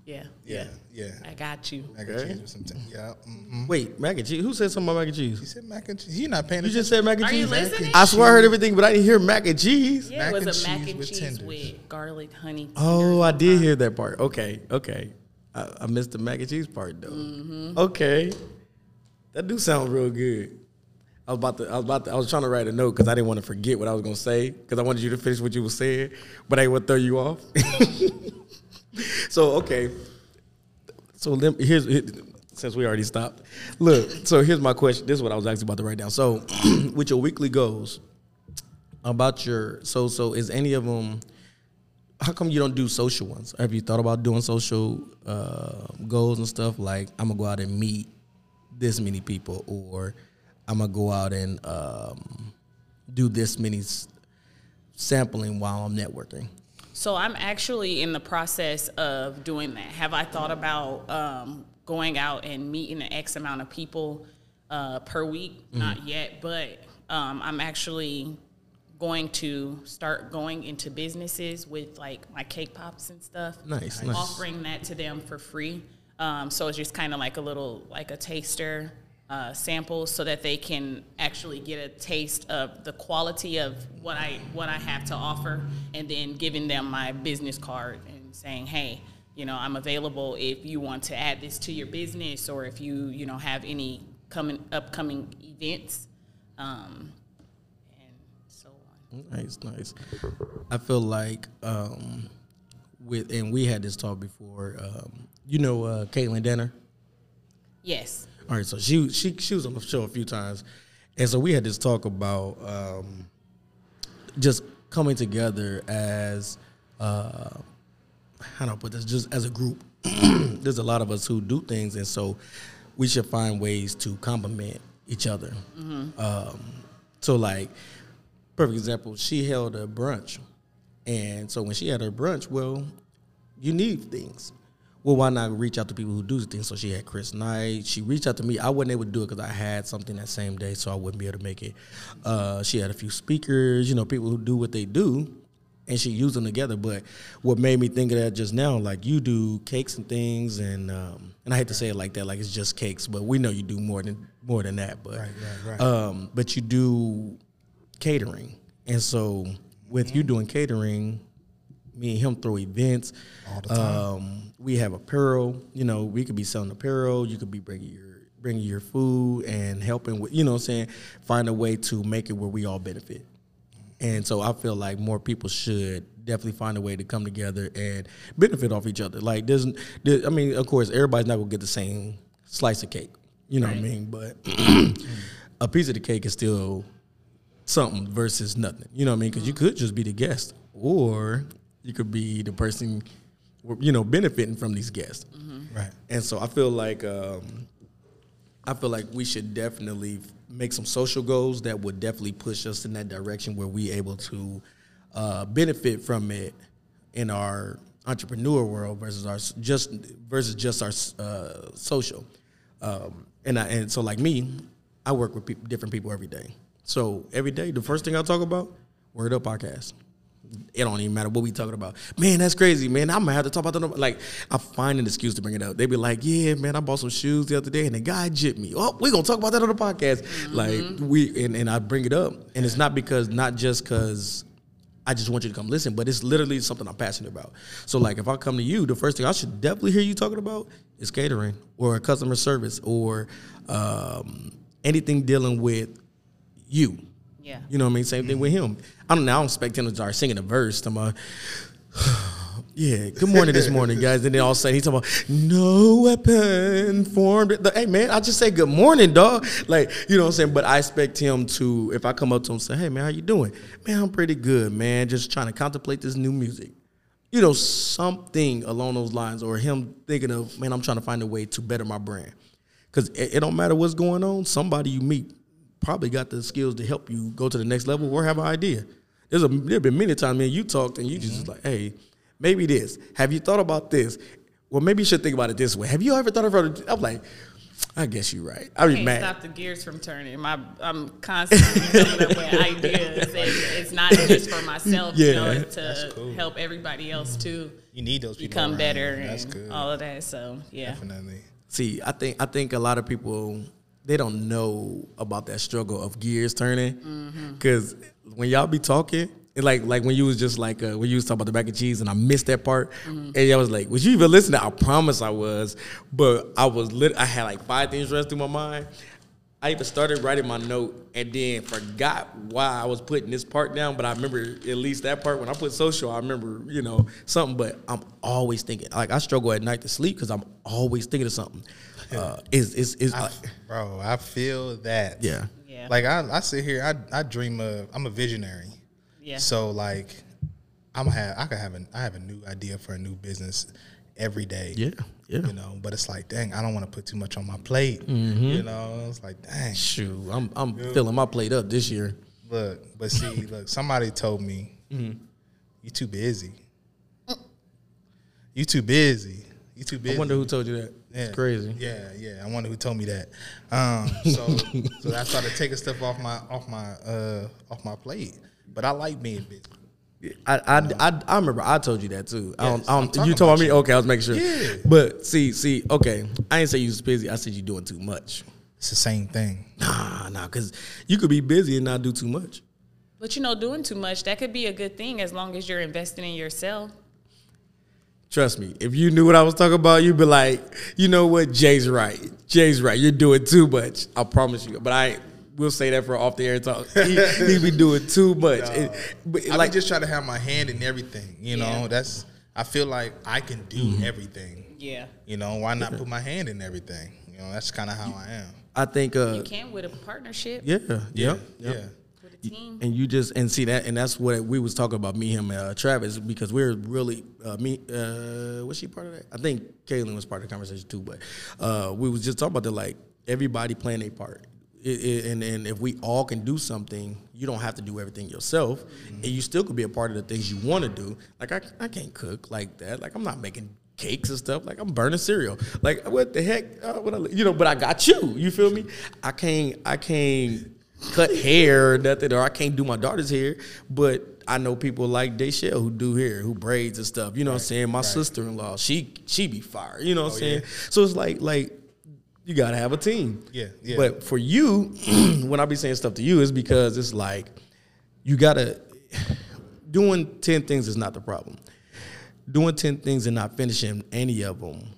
C: yeah,
A: Yeah, yeah.
C: I got you.
A: Mac and
B: Okay.
A: cheese with some. T- yeah. hmm
B: Wait, mac and cheese. Who said something about mac and
A: You
B: cheese?
A: said mac and cheese. You're not paying
B: You
A: attention.
B: just said mac and
C: Are you
B: cheese.
C: listening?
B: I swear I heard everything, but I didn't hear mac and cheese.
C: Yeah,
A: Mac
C: it
A: and
C: was a mac
A: cheese
C: and
A: with
C: cheese
A: tenders.
C: with garlic honey.
B: Oh, I did hear that part. Okay, okay. I, I missed the mac and cheese part though.
C: Mm-hmm.
B: Okay, that do sound real good. I was about to. I was about to. I was trying to write a note because I didn't want to forget what I was gonna say because I wanted you to finish what you were saying, but I to throw you off. so okay. So here's here- since we already stopped. Look, so here's my question. This is what I was actually about to write down. So, with your weekly goals, about your so so is any of them how come you don't do social ones have you thought about doing social uh, goals and stuff like i'm gonna go out and meet this many people or i'm gonna go out and um, do this many s- sampling while i'm networking
C: So I'm actually in the process of doing that. Have I thought about um, going out and meeting an X amount of people uh, per week? Not yet, but um, I'm actually going to start going into businesses with like my cake pops and stuff.
B: Nice, nice.
C: Offering that to them for free. Um, so it's just kind of like a little like a taster uh, sample, so that they can actually get a taste of the quality of what I what I have to offer, and then giving them my business card and saying, hey. You know, I'm available if you want to add this to your business, or if you, you know, have any coming upcoming events, um, and so on.
B: nice nice i feel like um, with and we had this talk before um, you know uh, caitlin denner
C: Yes.
B: All right, so she she she was on the show a few times, and so we had this talk about um, just coming together as uh, how do I put this? Just as a group, there's a lot of us who do things, and so we should find ways to complement each other. Um, so, like, perfect example, she held a brunch, and so when she had her brunch, well, you need things. Well, why not reach out to people who do things? So she had Chris Knight. She reached out to me. I wasn't able to do it because I had something that same day, so I wouldn't be able to make it. Uh, she had a few speakers, you know, people who do what they do, and she used them together. But what made me think of that just now, like you do cakes and things, and um, and I hate to say it like that, like it's just cakes, but we know you do more than more than that. But
A: Right, right, right.
B: Um, but you do catering, and so with you doing catering, me and him throw events
A: All the time.
B: Um, we have apparel. You know, we could be selling apparel. You could be bringing your bringing your food and helping with. You know, what I'm saying find a way to make it where we all benefit. And so I feel like more people should definitely find a way to come together and benefit off each other. Like there's, there, I mean, of course, everybody's not gonna get the same slice of cake. You know what I mean? But a piece of the cake is still something versus nothing. You know what I mean? Because you could just be the guest, or you could be the person, you know, benefiting from these guests.
A: Right.
B: And so I feel like um, I feel like we should definitely make some social goals that would definitely push us in that direction where we able to uh, benefit from it in our entrepreneur world versus our just versus just our uh, social. Um, and I, and so like me, I work with peop different people every day. So every day, the first thing I talk about, Word Up Podcast it don't even matter what we talking about. Man, that's crazy, man. I'm gonna have to talk about that. Like, I find an excuse to bring it up. They be like, "Yeah, man, I bought some shoes the other day, and the guy jipped me. Oh, we gonna talk about that on the podcast." Like, we and, and I bring it up, and it's not because not just because I just want you to come listen, but it's literally something I'm passionate about. So, like, if I come to you, the first thing I should definitely hear you talking about is catering or customer service or um, anything dealing with you.
C: Yeah.
B: You know what I mean? Same thing with him. I don't know. I don't expect him to start singing a verse. I'm like, yeah, good morning this morning, guys. And then all of a sudden he's talking about no weapon formed. Hey man, I just say good morning, dog. Like, you know what I'm saying? But I expect him to, if I come up to him and say, Hey man, how you doing? Man, I'm pretty good, man. Just trying to contemplate this new music. You know, something along those lines, or him thinking of, man, I'm trying to find a way to better my brand. Because it, it don't matter what's going on, somebody you meet probably got the skills to help you go to the next level or have an idea. There's a there been many times, man, you talked and you just mm-hmm. like, hey, maybe this. Have you thought about this? Well, maybe you should think about it this way. Have you ever thought about it? I'm like, I guess you're right. I be
C: can't
B: mad.
C: stop the gears from turning. My, I'm constantly coming up with ideas, and it's not just for myself. You know,
B: Yeah.
C: it's to help everybody else mm-hmm. too
A: You need those people
C: become better
A: you. That's
C: and
A: good.
C: all of that. So yeah,
A: Definitely.
B: See, I think I think a lot of people they don't know about that struggle of gears turning
C: Mm-hmm.
B: because when y'all be talking. it's Like like when you was just like uh, when you was talking about the mac and cheese and I missed that part
C: Mm-hmm.
B: and I was like was you even listening I promise I was but I was lit I had like five things running through my mind I even started writing my note and then forgot why I was putting this part down, but I remember at least that part. When I put social, I remember, you know, something, but I'm always thinking. Like, I struggle at night to sleep because I'm always thinking of something. Uh, is is is
A: I, bro, I feel that.
B: yeah.
C: yeah,
A: Like I, I sit here, I, I dream of. I'm a visionary.
C: yeah.
A: So like, I'm have I could have an I have a new idea for a new business every day.
B: Yeah, yeah.
A: You know, but it's like, dang, I don't want to put too much on my plate.
B: Mm-hmm.
A: You know, it's like, dang.
B: Shoot, I'm I'm filling my plate up this year.
A: Look, but see, look, somebody told me
B: Mm-hmm.
A: you too busy. You too busy. You too busy.
B: I wonder who told you that.
A: Yeah.
B: It's crazy.
A: Yeah, yeah. I wonder who told me that. Um, so, so I started taking stuff off my off my uh, off my plate. But I like being busy.
B: I, I, I, I remember I told you that too. I don't, I don't, you told me
A: you.
B: okay. I was making sure.
A: Yeah.
B: But see, see, okay. I didn't say you was busy. I said you doing too much.
A: It's the same thing.
B: Nah, nah, because you could be busy and not do too much.
C: But you know, doing too much that could be a good thing as long as you're investing in yourself.
B: Trust me, if you knew what I was talking about, you'd be like, you know what, Jay's right. Jay's right. You're doing too much. I promise you. But I will say that for off the air talk. He, he be doing too much.
A: No.
B: Like,
A: just try to have my hand in everything. You
C: yeah.
A: know, that's I feel like I can do
B: mm-hmm.
A: everything.
C: Yeah.
A: You know, why not put my hand in everything? You know, that's kind of how you, I am.
B: I think uh,
C: you can with a partnership.
B: Yeah, yeah,
A: yeah.
C: yeah. 15.
B: And you just and see that and that's what we was talking about me him uh, Travis because we are really uh, me uh, was she part of that? I think Kaylin was part of the conversation too, but uh, we was just talking about the like everybody playing a part. It, it, and and if we all can do something, you don't have to do everything yourself, mm-hmm. and you still could be a part of the things you want to do. Like I, I can't cook like that. Like I'm not making cakes and stuff. Like I'm burning cereal. Like what the heck? Uh, what I, you know? But I got you. You feel me? I can't. I can't cut hair or nothing, or I can't do my daughter's hair. But I know people like Deshelle who do hair, who braids and stuff. You know what I'm saying? My sister in law, she she be fire. You know what I'm saying? So it's like like you gotta have a team.
A: Yeah, yeah.
B: But for you, when I be saying stuff to you, is because it's like you gotta doing ten things is not the problem. Doing ten things and not finishing any of them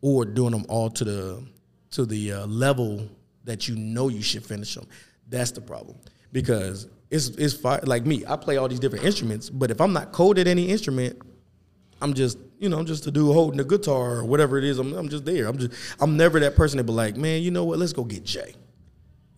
B: or doing them all to the to the uh, level that you know you should finish them. That's the problem because it's it's like me. I play all these different instruments, but if I'm not coded any instrument, I'm just you know I'm just a dude holding the guitar or whatever it is. I'm, I'm just there. I'm just I'm never that person that be like, man, you know what? Let's go get Jay.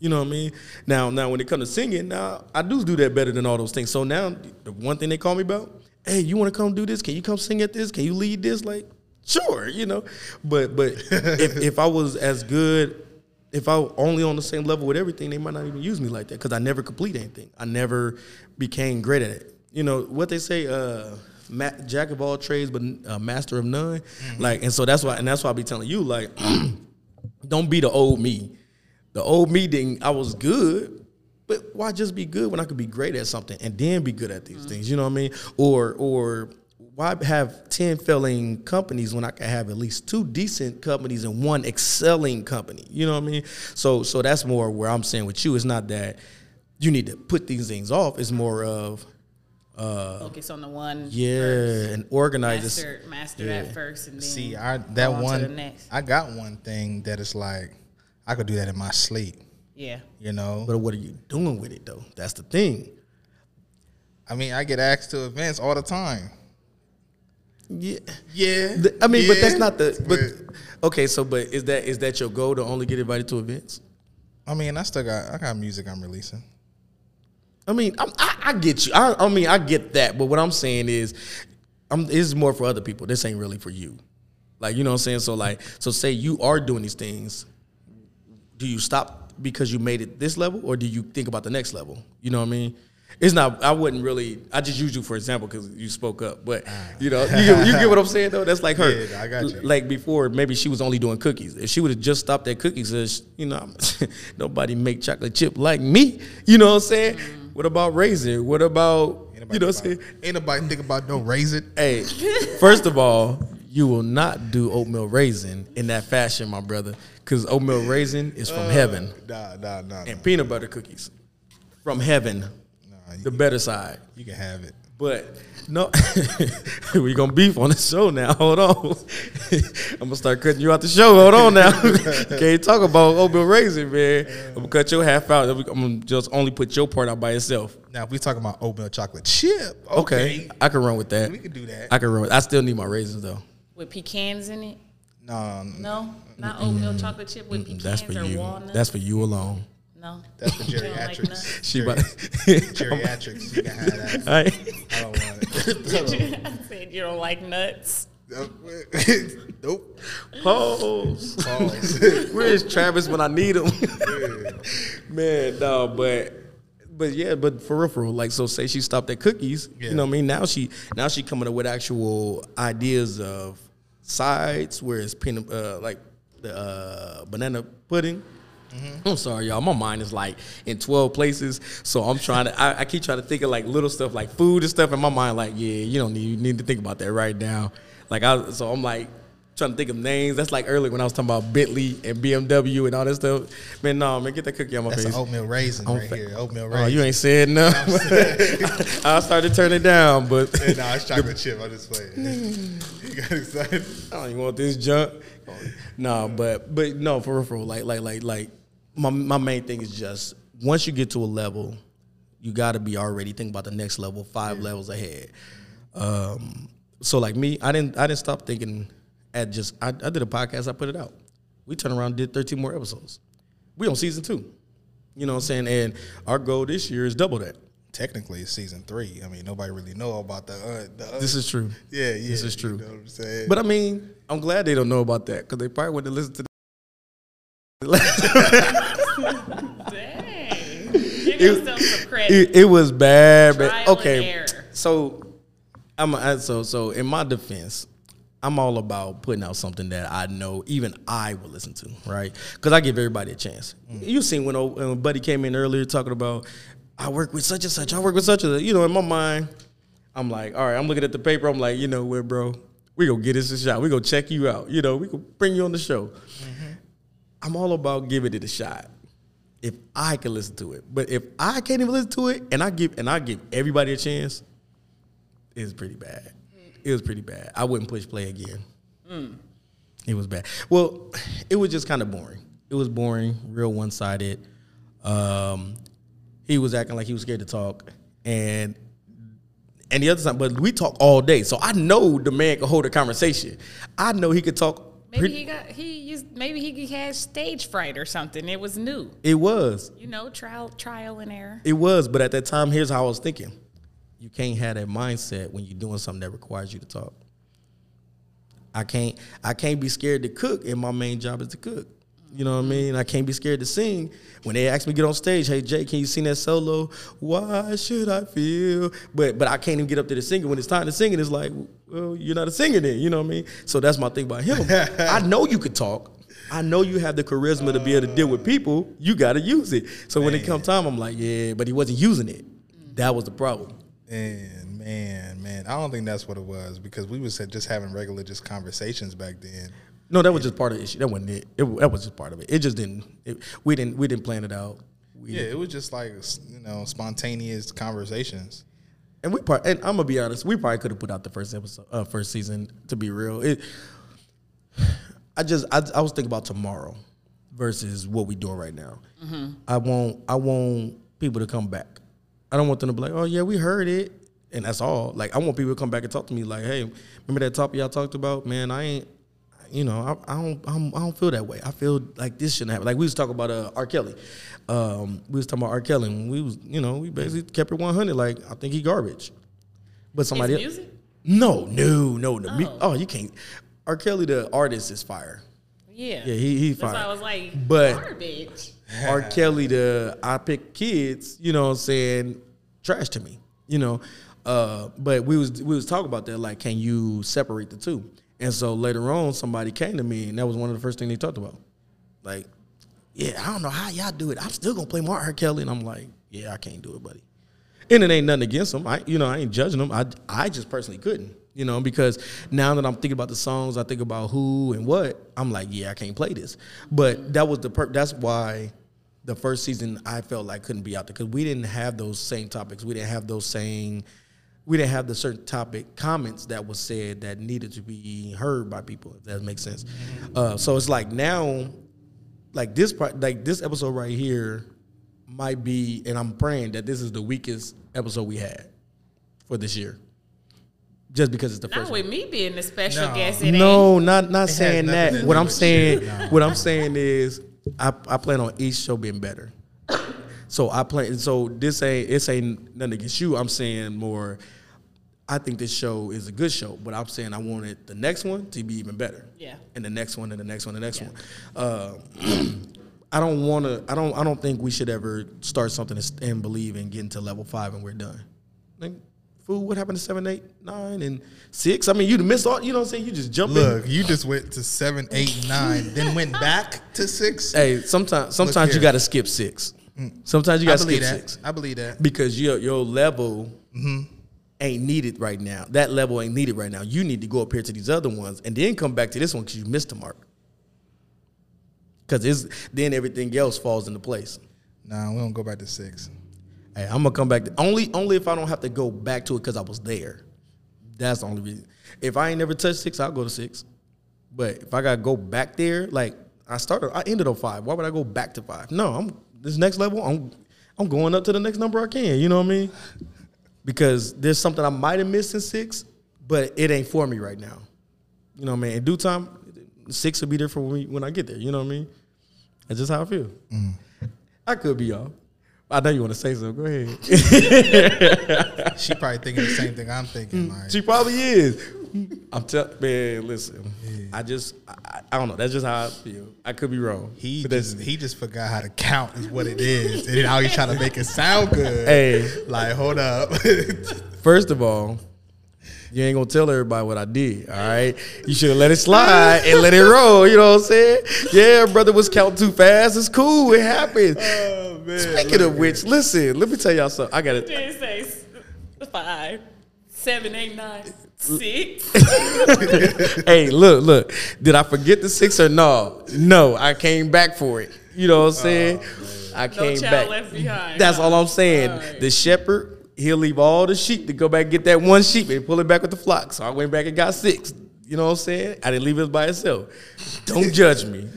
B: You know what I mean? Now, now when it comes to singing, now I do do that better than all those things. So now the one thing they call me about, hey, you want to come do this? Can you come sing at this? Can you lead this? Like, sure, you know. But but if if I was as good, if I only on the same level with everything, they might not even use me like that because I never complete anything. I never became great at it. You know what they say, uh, ma- jack of all trades, but uh, master of none. Like, and so that's why, and that's why I be telling you, like, don't be the old me. The old me didn't. I was good, but why just be good when I could be great at something and then be good at these things? You know what I mean? Or or why have ten failing companies when I can have at least two decent companies and one excelling company? You know what I mean? So so that's more where I'm saying with you. It's not that you need to put these things off. It's more of uh,
C: Focus on the one.
B: yeah
C: first.
B: and organize this.
C: Master, master
B: Yeah.
C: that first, and then
A: See, I that
C: on the
A: one
C: next.
A: I got one thing that is like I could do that in my sleep.
C: yeah.
A: You know,
B: But what are you doing with it though? That's the thing.
A: I mean, I get asked to events all the time.
B: Yeah.
A: Yeah,
B: The- I mean, but that's not the. But okay, so but is that is that your goal to only get invited to events?
A: I mean, I still got I got music I'm releasing.
B: I mean, I'm, I, I get you. I, I mean, I get that. But what I'm saying is, I'm this is more for other people. This ain't really for you. Like you know what I'm saying. So like, so say you are doing these things. Do you stop because you made it this level, or do you think about the next level? You know what I mean. It's not. I wouldn't really. I just use you for example because you spoke up. But you know, you get, you get what I'm saying though. That's like her.
A: Yeah, I got you.
B: Like before, maybe she was only doing cookies. If she would have just stopped at cookies, uh, says you know, nobody make chocolate chip like me. You know what I'm saying? Mm-hmm. What about raisin? What about you know what I'm
A: think
B: saying?
A: about- Ain't nobody think about no raisin.
B: Hey, first of all, you will not do oatmeal raisin in that fashion, my brother, because oatmeal raisin is from uh, heaven,
A: Nah, nah, nah.
B: and peanut butter cookies from heaven,
A: nah
B: the better side.
A: you can have it.
B: But no, we gonna beef on the show now. Hold on, I'm gonna start cutting you out the show. Hold on now, can't talk about oatmeal raisin, man. I'm gonna cut your half out. I'm gonna just only put your part out by itself.
A: Now, if we talking about oatmeal chocolate chip,
B: Okay,
A: okay,
B: I can run with that.
A: we can do that.
B: I can run. With, I still need my raisins though.
C: With pecans in it?
A: no,
C: No, not oatmeal chocolate chip with pecans
B: That's for
C: or
B: you.
C: walnuts.
B: That's for you alone.
C: No.
A: that's for
C: You don't like
A: geriatrics.
B: She about.
A: geriatrics, you can have that.
B: All right.
A: I don't want it.
C: I said you don't like nuts.
A: nope.
B: Pause.
A: Pause.
B: Where is Travis when I need him? Man, no, but but yeah, but for real, for real, like so say she stopped at cookies,
A: Yeah.
B: you know what I mean? Now she now she coming up with actual ideas of sides, whereas peanut uh like the uh banana pudding. Mm-hmm. I'm sorry, y'all. My mind is like in 12 places, so I'm trying to. I, I keep trying to think of like little stuff, like food and stuff. In my mind, like, yeah, you don't need you need to think about that right now. Like, I so I'm like trying to think of names. That's like earlier when I was talking about Bentley and BMW and all that stuff. Man, no, man, get that cookie on my
A: That's
B: face.
A: oatmeal raisin
B: I'm
A: right
B: fa-
A: here. Oatmeal
B: Oh,
A: raisin.
B: you ain't said no. I started to turn it down, but
A: Yeah, nah, it's chocolate chip. I'm just playing. you got excited?
B: I don't even want this junk. No, but but no, for real. Like like like like my my main thing is just once you get to a level, you got to be already thinking about the next level, five levels ahead. Um, so like me, I didn't I didn't stop thinking at just I, I did a podcast, I put it out. We turned around and did 13 more episodes. We on season two. You know what I'm saying? And our goal this year is double that.
A: Technically, it's season three. I mean, nobody really know about the. Uh, the uh,
B: This is true.
A: yeah, yeah.
B: this is true.
A: You know what I'm saying?
B: But I mean, I'm glad they don't know about that because they probably wouldn't listen to. The
C: Dang. Give yourself some credit.
B: it, it was bad, but
C: Trial and
B: okay.
C: error.
B: So I'm I- so so in my defense, I'm all about putting out something that I know even I will listen to, right? Because I give everybody a chance. Mm. You seen when old, when Buddy came in earlier talking about I work with such and such, I work with such and such. You know, in my mind, I'm like, all right, I'm looking at the paper. I'm like, you know what, bro? We gonna get this a shot. We gonna check you out. You know, we gonna bring you on the show. Mm-hmm. I'm all about giving it a shot. If I can listen to it, but if I can't even listen to it, and I give and I give everybody a chance, it's pretty bad. It was pretty bad. I wouldn't push play again. It was bad. Well, it was just kind of boring. It was boring, real one sided. Um, he was acting like he was scared to talk, and and the other side, but we talk all day, so I know the man could hold a conversation. I know he could talk
C: Maybe he got he used maybe he had stage fright or something. It was new.
B: It was.
C: You know, trial trial and error.
B: It was, but at that time, here's how I was thinking. You can't have that mindset when you're doing something that requires you to talk. I can't I can't be scared to cook and my main job is to cook. You know what I mean? I can't be scared to sing. When they ask me to get on stage, hey Jay, can you sing that solo? Why should I feel? But but I can't even get up to the singer. When it's time to sing it, it's like, well, you're not a singer then, you know what I mean? So that's my thing about him. I know you could talk. I know you have the charisma to be able to deal with people. You got to use it. So when it comes time, I'm like, yeah, but he wasn't using it. That was the problem.
A: And man, man, I don't think that's what it was because we was just having regular just conversations back then.
B: No, that was just part of the issue. That wasn't it. it that was just part of it. It just didn't. It, we didn't. We didn't plan it out. We,
A: Yeah, it was just like you know spontaneous conversations.
B: And we part. And I'm gonna be honest. We probably could have put out the first episode, uh, first season. To be real, it. I just. I, I was thinking about tomorrow versus what we doing right now. I want. I want people to come back. I don't want them to be like, oh yeah, we heard it, and that's all. Like I want people to come back and talk to me. Like, hey, remember that topic y'all talked about? Man, I ain't. You know, I, I don't. I'm, I don't feel that way. I feel like this shouldn't happen. Like we was talking about uh, R. Kelly. Um, we was talking about R. Kelly. And we was, you know, we basically kept it 100. Like I think he garbage. But somebody
C: His
B: else-
C: music?
B: No, no, no. Mu-
C: Oh.
B: oh, you can't. R. Kelly, the artist, is fire.
C: Yeah.
B: Yeah, he he
C: That's
B: fire.
C: why I was like,
B: But-
C: garbage.
B: R. Kelly, the I pick kids, you know what I'm saying, trash to me, you know. Uh, but we was we was talking about that, like, can you separate the two? And so later on, somebody came to me, and that was one of the first things they talked about. Like, yeah, I don't know how y'all do it. I'm still gonna play R. Kelly, and I'm like, yeah, I can't do it, buddy. And it ain't nothing against him. I, you know, I ain't judging him. I, I just personally couldn't, you know, because now that I'm thinking about the songs, I think about who and what. I'm like, yeah, I can't play this. But that was the per- that's why the first season I felt like couldn't be out there because we didn't have those same topics. We didn't have those same. We didn't have the certain topic comments that was said that needed to be heard by people. If that makes sense. Uh, so it's like now like this part, like this episode right here might be, and I'm praying that this is the weakest episode we had for this year, just because it's the
C: Not
B: first.
C: with me being the special
A: No.
C: guest. It
B: no, not not saying that. What I'm saying,
A: no.
B: what I'm saying is, I, I plan on each show being better. So I plan. So this ain't it's ain't nothing against you. I'm saying more. I think this show is a good show, but I'm saying I wanted the next one to be even better.
C: Yeah.
B: And the next one, and the next one, and the next
C: Yeah.
B: one. Uh, I don't want to. I don't. I don't think we should ever start something and- and believe and get into level five and we're done. Like, fool, what happened to seven, eight, nine, and six? I mean, you missed all. You know what I'm saying? You just jump in.
A: Look, you just went to seven, eight, nine, then went back to six.
B: Hey, sometimes sometimes you got to skip six. Mm-hmm. Sometimes you got to skip
A: that.
B: six
A: I believe that.
B: because your your level mm-hmm. ain't needed right now. That level ain't needed right now. You need to go up here to these other ones and then come back to this one because you missed the mark. Because then everything else falls into place.
A: Nah, we don't go back to six.
B: Hey, I'm gonna come back to, only only if I don't have to go back to it because I was there. That's the only reason. If I ain't never touched six, I'll go to six. But if I gotta go back there, like I started, I ended on five. Why would I go back to five? No, I'm this next level. I'm I'm going up to the next number I can. You know what I mean? Because there's something I might have missed in six, but it ain't for me right now. You know what I mean? In due time, six will be there for me when I get there. You know what I mean? That's just how I feel. Mm. I could be off. I know you want to say something. Go ahead.
A: She probably thinking the same thing I'm thinking. Like,
B: she probably is. I'm telling man, listen. I just I, I don't know. That's just how I feel. I could be wrong.
A: he just he just forgot how to count is what it is, and then how he's trying to make it sound good.
B: Hey.
A: like hold up.
B: First of all, you ain't gonna tell everybody what I did. All right, you should have let it slide and let it roll. You know what I'm saying? Yeah, brother was counting too fast. It's cool. It happens.
A: oh man.
B: Speaking of which, listen. Let me tell y'all something. I got it.
C: Did say five, seven, eight, nine, six.
B: hey, look, look. Did I forget the six or no? No, I came back for it. You know what I'm saying? Oh, I
C: No
B: came
C: child
B: back.
C: left behind.
B: That's all I'm saying.
C: Alright.
B: The shepherd, he'll leave all the sheep to go back and get that one sheep and pull it back with the flock. So I went back and got six. You know what I'm saying? I didn't leave it by itself. Don't judge me.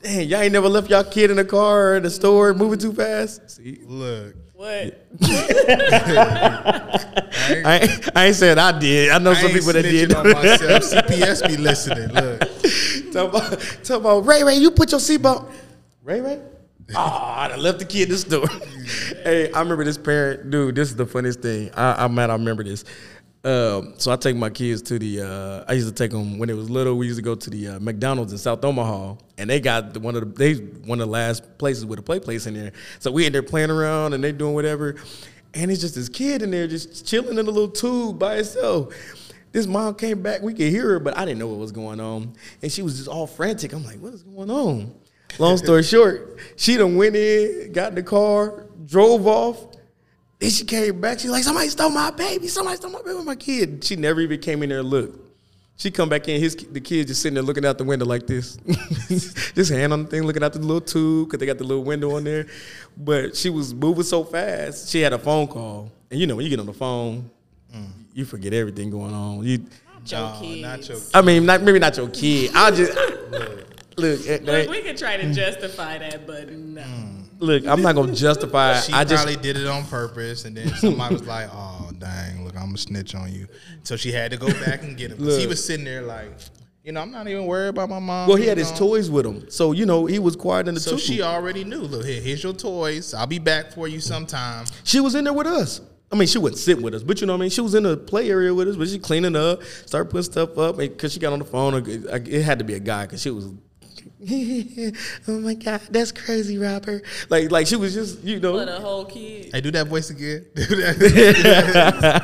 B: Damn, y'all ain't never left y'all kid in the car or in the store moving too fast? See?
A: Look,
C: What?
B: I ain't, I ain't saying I did. I know
A: I
B: some people that did.
A: snitching on myself. CPS be listening. Look,
B: talk about, talk about Ray Ray, you put your seatbelt. Ray Ray? Oh, I done left the kid in the store. hey, I remember this parent, dude. This is the funniest thing. I, I'm mad. I remember this. Um, so I take my kids to the. Uh, I used to take them when it was little. We used to go to the uh, McDonald's in South Omaha, and they got the, one of the they one of the last places with a play place in there. So we in there playing around and they doing whatever, and it's just this kid in there just chilling in a little tube by itself. This mom came back. We could hear her, but I didn't know what was going on, and she was just all frantic. I'm like, what is going on? Long story short, she done went in, got in the car, drove off. Then she came back. She's like, somebody stole my baby. Somebody stole my baby with my kid. She never even came in there and looked. She come back in, his the kid just sitting there looking out the window like this. just hand on the thing, looking out the little tube, because they got the little window on there. But she was moving so fast, she had a phone call. And you know, when you get on the phone, you forget everything going on. You
C: Your
A: No,
C: kids.
A: not your
B: I mean, not maybe not your kid. I'll just look,
C: Look,
B: eh,
C: we could try to justify that, but no.
B: Look. I'm not gonna justify.
A: She
B: I just
A: probably did it on purpose, and then somebody was like, "Oh, dang! Look, I'm gonna snitch on you." So she had to go back and get him. 'Cause he was sitting there like, you know, I'm not even worried about my mom.
B: well, he had his toys with him, so you know he was quiet in the
A: So
B: tube.
A: she already knew. Look, here, here's your toys. I'll be back for you sometime.
B: She was in there with us. I mean, she wouldn't sit with us, but you know what I mean. She was in the play area with us, but she cleaning up, started putting stuff up, because she got on the phone. It had to be a guy, because she was. oh my god, that's crazy, Robert. Like, like she was just, you know.
C: But a whole kid.
A: Hey, do that voice again. Do that.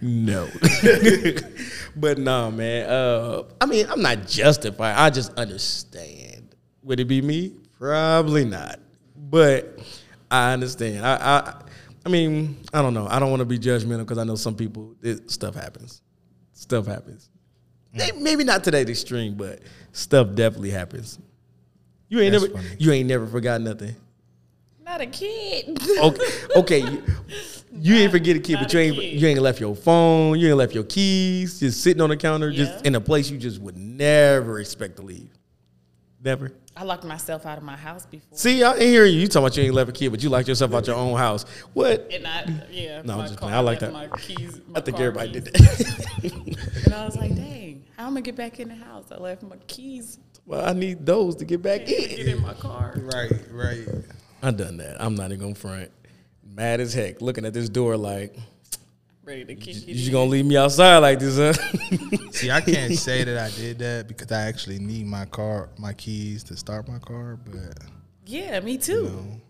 B: No. but no, man. Uh, I mean, I'm not justified. I just understand. Would it be me? Probably not. But I understand. I I, I mean, I don't know. I don't want to be judgmental because I know some people it, stuff happens. Stuff happens. May- Maybe not to that extreme, but stuff definitely happens. You ain't
A: That's
B: never
A: funny.
B: you ain't never forgot nothing.
C: Not a kid.
B: Okay, okay. You, you ain't forget a kid, but you ain't
C: kid.
B: you ain't left your phone, you ain't left your keys, just sitting on the counter,
C: Yeah.
B: just in a place you just would never expect to leave. Never.
C: I locked myself out of my house before.
B: See, I ain't hearing you. You talking about you ain't left a kid, but you locked yourself out your own house. What?
C: And I, yeah.
B: No, I'm just
C: car,
B: playing. I like that.
C: My keys. My
B: I think everybody
C: keys.
B: did that.
C: And I was like, dang, how am I gonna get back in the house? I left my keys.
B: well, I need those to get back
C: Can't get
B: in.
C: in my car.
A: right, right.
B: I done that. I'm not even gonna front. Mad as heck, looking at this door like,
C: Ready to kick
B: you
C: it.
B: just gonna leave me outside like this, huh?
A: See, I can't say that I did that because I actually need my car, my keys to start my car. But
C: Yeah, me too.
A: you know,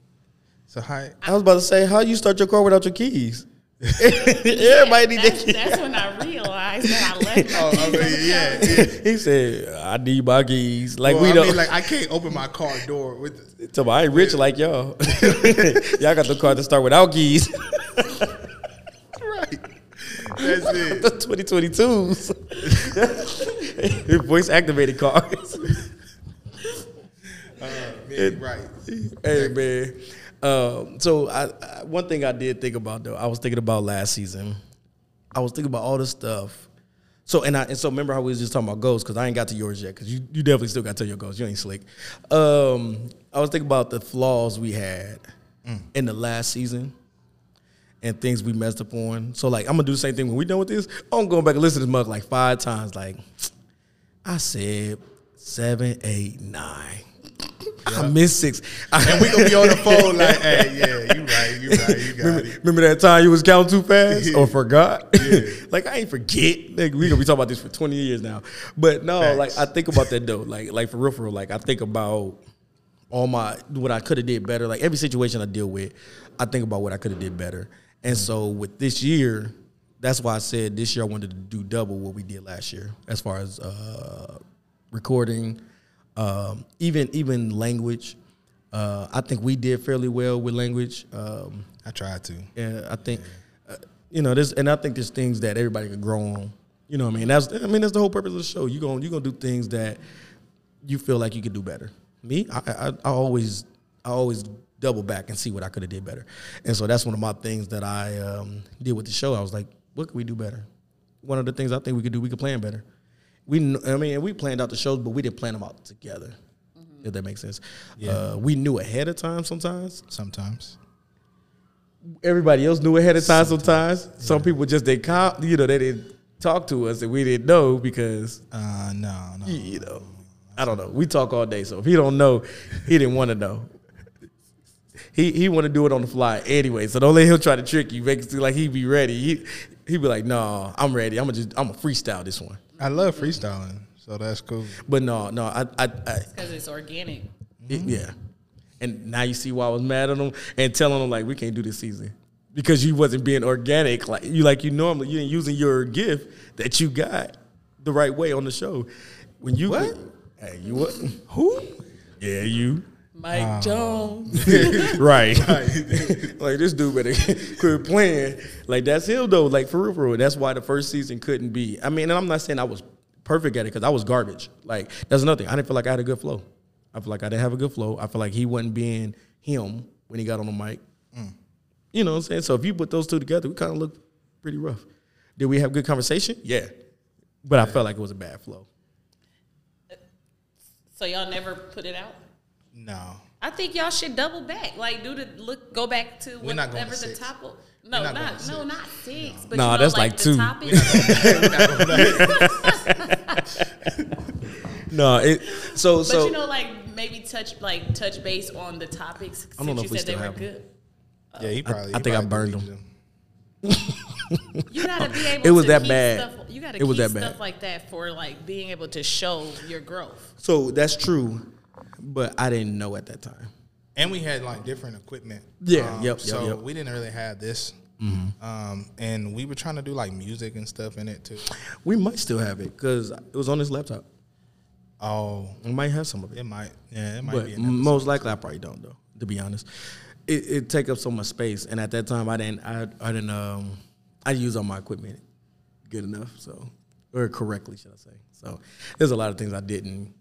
A: so hi.
B: I was about to say, how you start your car without your keys? Everybody need their
C: That's,
B: keys.
C: that's when I realized that
A: Oh, I mean, yeah. yeah.
B: he said, "I need my keys." Like
A: Well,
B: we
A: I
B: don't.
A: mean, like I can't open my car door with.
B: so I ain't rich like y'all. y'all got the car to start without keys.
A: Right. That's it.
B: the 2022s. Voice activated cars.
A: Uh, man, right.
B: hey man. Um, so I, I one thing I did think about though, I was thinking about last season. I was thinking about all this stuff. So and I and so remember how we was just talking about goals because I ain't got to yours yet because you, you definitely still got to tell your goals. You ain't slick. Um, I was thinking about the flaws we had in the last season and things we messed up on. So like I'm gonna do the same thing when we done with this. I'm going back and listen to this mug like five times. Like I said, seven, eight, nine. I missed six.
A: And we gonna be on the phone like, hey, yeah, you right, you right, you got
B: Remember,
A: it.
B: remember that time you was counting too fast or forgot?
A: Yeah.
B: like I ain't forget. Like we gonna be talking about this for twenty years now. But no, like I think about that though. Like like for real, for real. Like I think about all my what I could have did better. Like every situation I deal with, I think about what I could have did better. And so with this year, that's why I said this year I wanted to do double what we did last year as far as uh, recording, um, even even language. Uh, I think we did fairly well with language. Um,
A: I tried to.
B: yeah, I think, uh, you know, there's and I think there's things that everybody could grow on. You know what I mean? That's I mean that's the whole purpose of the show. You going you gonna do things that you feel like you could do better. Me, I, I, I always I always double back and see what I could have did better. And so that's one of my things that I um, did with the show. I was like, what could we do better? One of the things I think we could do, we could plan better. We, I mean, we planned out the shows, but we didn't plan them out together. If that makes sense.
A: Yeah.
B: Uh, we knew ahead of time sometimes
A: Sometimes.
B: everybody else knew ahead of time sometimes. Some people just they com- you know they didn't talk to us and we didn't know because
A: Uh, no, no.
B: you, know, I don't know. We talk all day, so if he don't know, he didn't want to know. He he want to do it on the fly anyway. So don't let him try to trick you, make it seem like he be ready. He he be like, no, I'm ready. I'm gonna just I'm gonna freestyle this one.
A: I love freestyling, so that's cool.
B: But no, no, I I, I
C: Because it's organic.
B: it- yeah. And now you see why I was mad at him and telling him like we can't do this season because you wasn't being organic like you like you normally you ain't using your gift that you got the right way on the show. When you
A: What?
B: Hey, you what? Who? Yeah, you.
C: Mike oh. Jones.
B: right. like this dude better quit playing. Like that's him though. Like for real, for real. That's why the first season couldn't be. I mean, and I'm not saying I was perfect at it because I was garbage. Like that's nothing. I didn't feel like I had a good flow. I feel like I didn't have a good flow. I feel like he wasn't being him when he got on the mic. Mm. You know what I'm saying? So if you put those two together, we kind of look pretty rough. Did we have good conversation? Yeah. But I felt like it was a bad flow.
C: so y'all never put it out?
A: No.
C: I think y'all should double back. Like do the look go back to
A: We're not going
C: whatever
A: to
C: the
A: six.
C: top of- No,
A: We're not
C: not,
A: going to
C: no,
A: six.
C: not six. But
B: Nah,
C: you know,
B: that's
C: like,
B: like
C: the
B: two.
C: topics.
B: No, it so so
C: But
B: so
C: you know, like maybe touch like touch base on the topics
B: I don't know
C: since
B: if
C: you
B: we
C: said they
B: still
C: were
B: have 'em.
C: good.
A: Yeah, he probably.
B: I
A: he
B: think I
A: probably
B: burned
A: deleted
C: You gotta be able.
B: It was
C: to
B: that
C: keep
B: bad.
C: Stuff, you gotta
B: It
C: keep
B: was that
C: stuff
B: bad.
C: like that for like being able to show your growth.
B: So that's true, but I didn't know at that time.
A: And we had like different equipment.
B: Yeah,
A: Um,
B: yep, yep,
A: So
B: yep. Mm-hmm.
A: we didn't really have this. Um, and we were trying to do like music and stuff in it too.
B: We might still have it because it was on this laptop.
A: Oh,
B: We might have some of
A: it
B: it,
A: might. Yeah, it might
B: but most likely I probably don't though. To be honest, it, it take up so much space, and at that time I didn't. I, I didn't. Um, I use all my equipment good enough, so or correctly, should I say? So there's a lot of things I didn't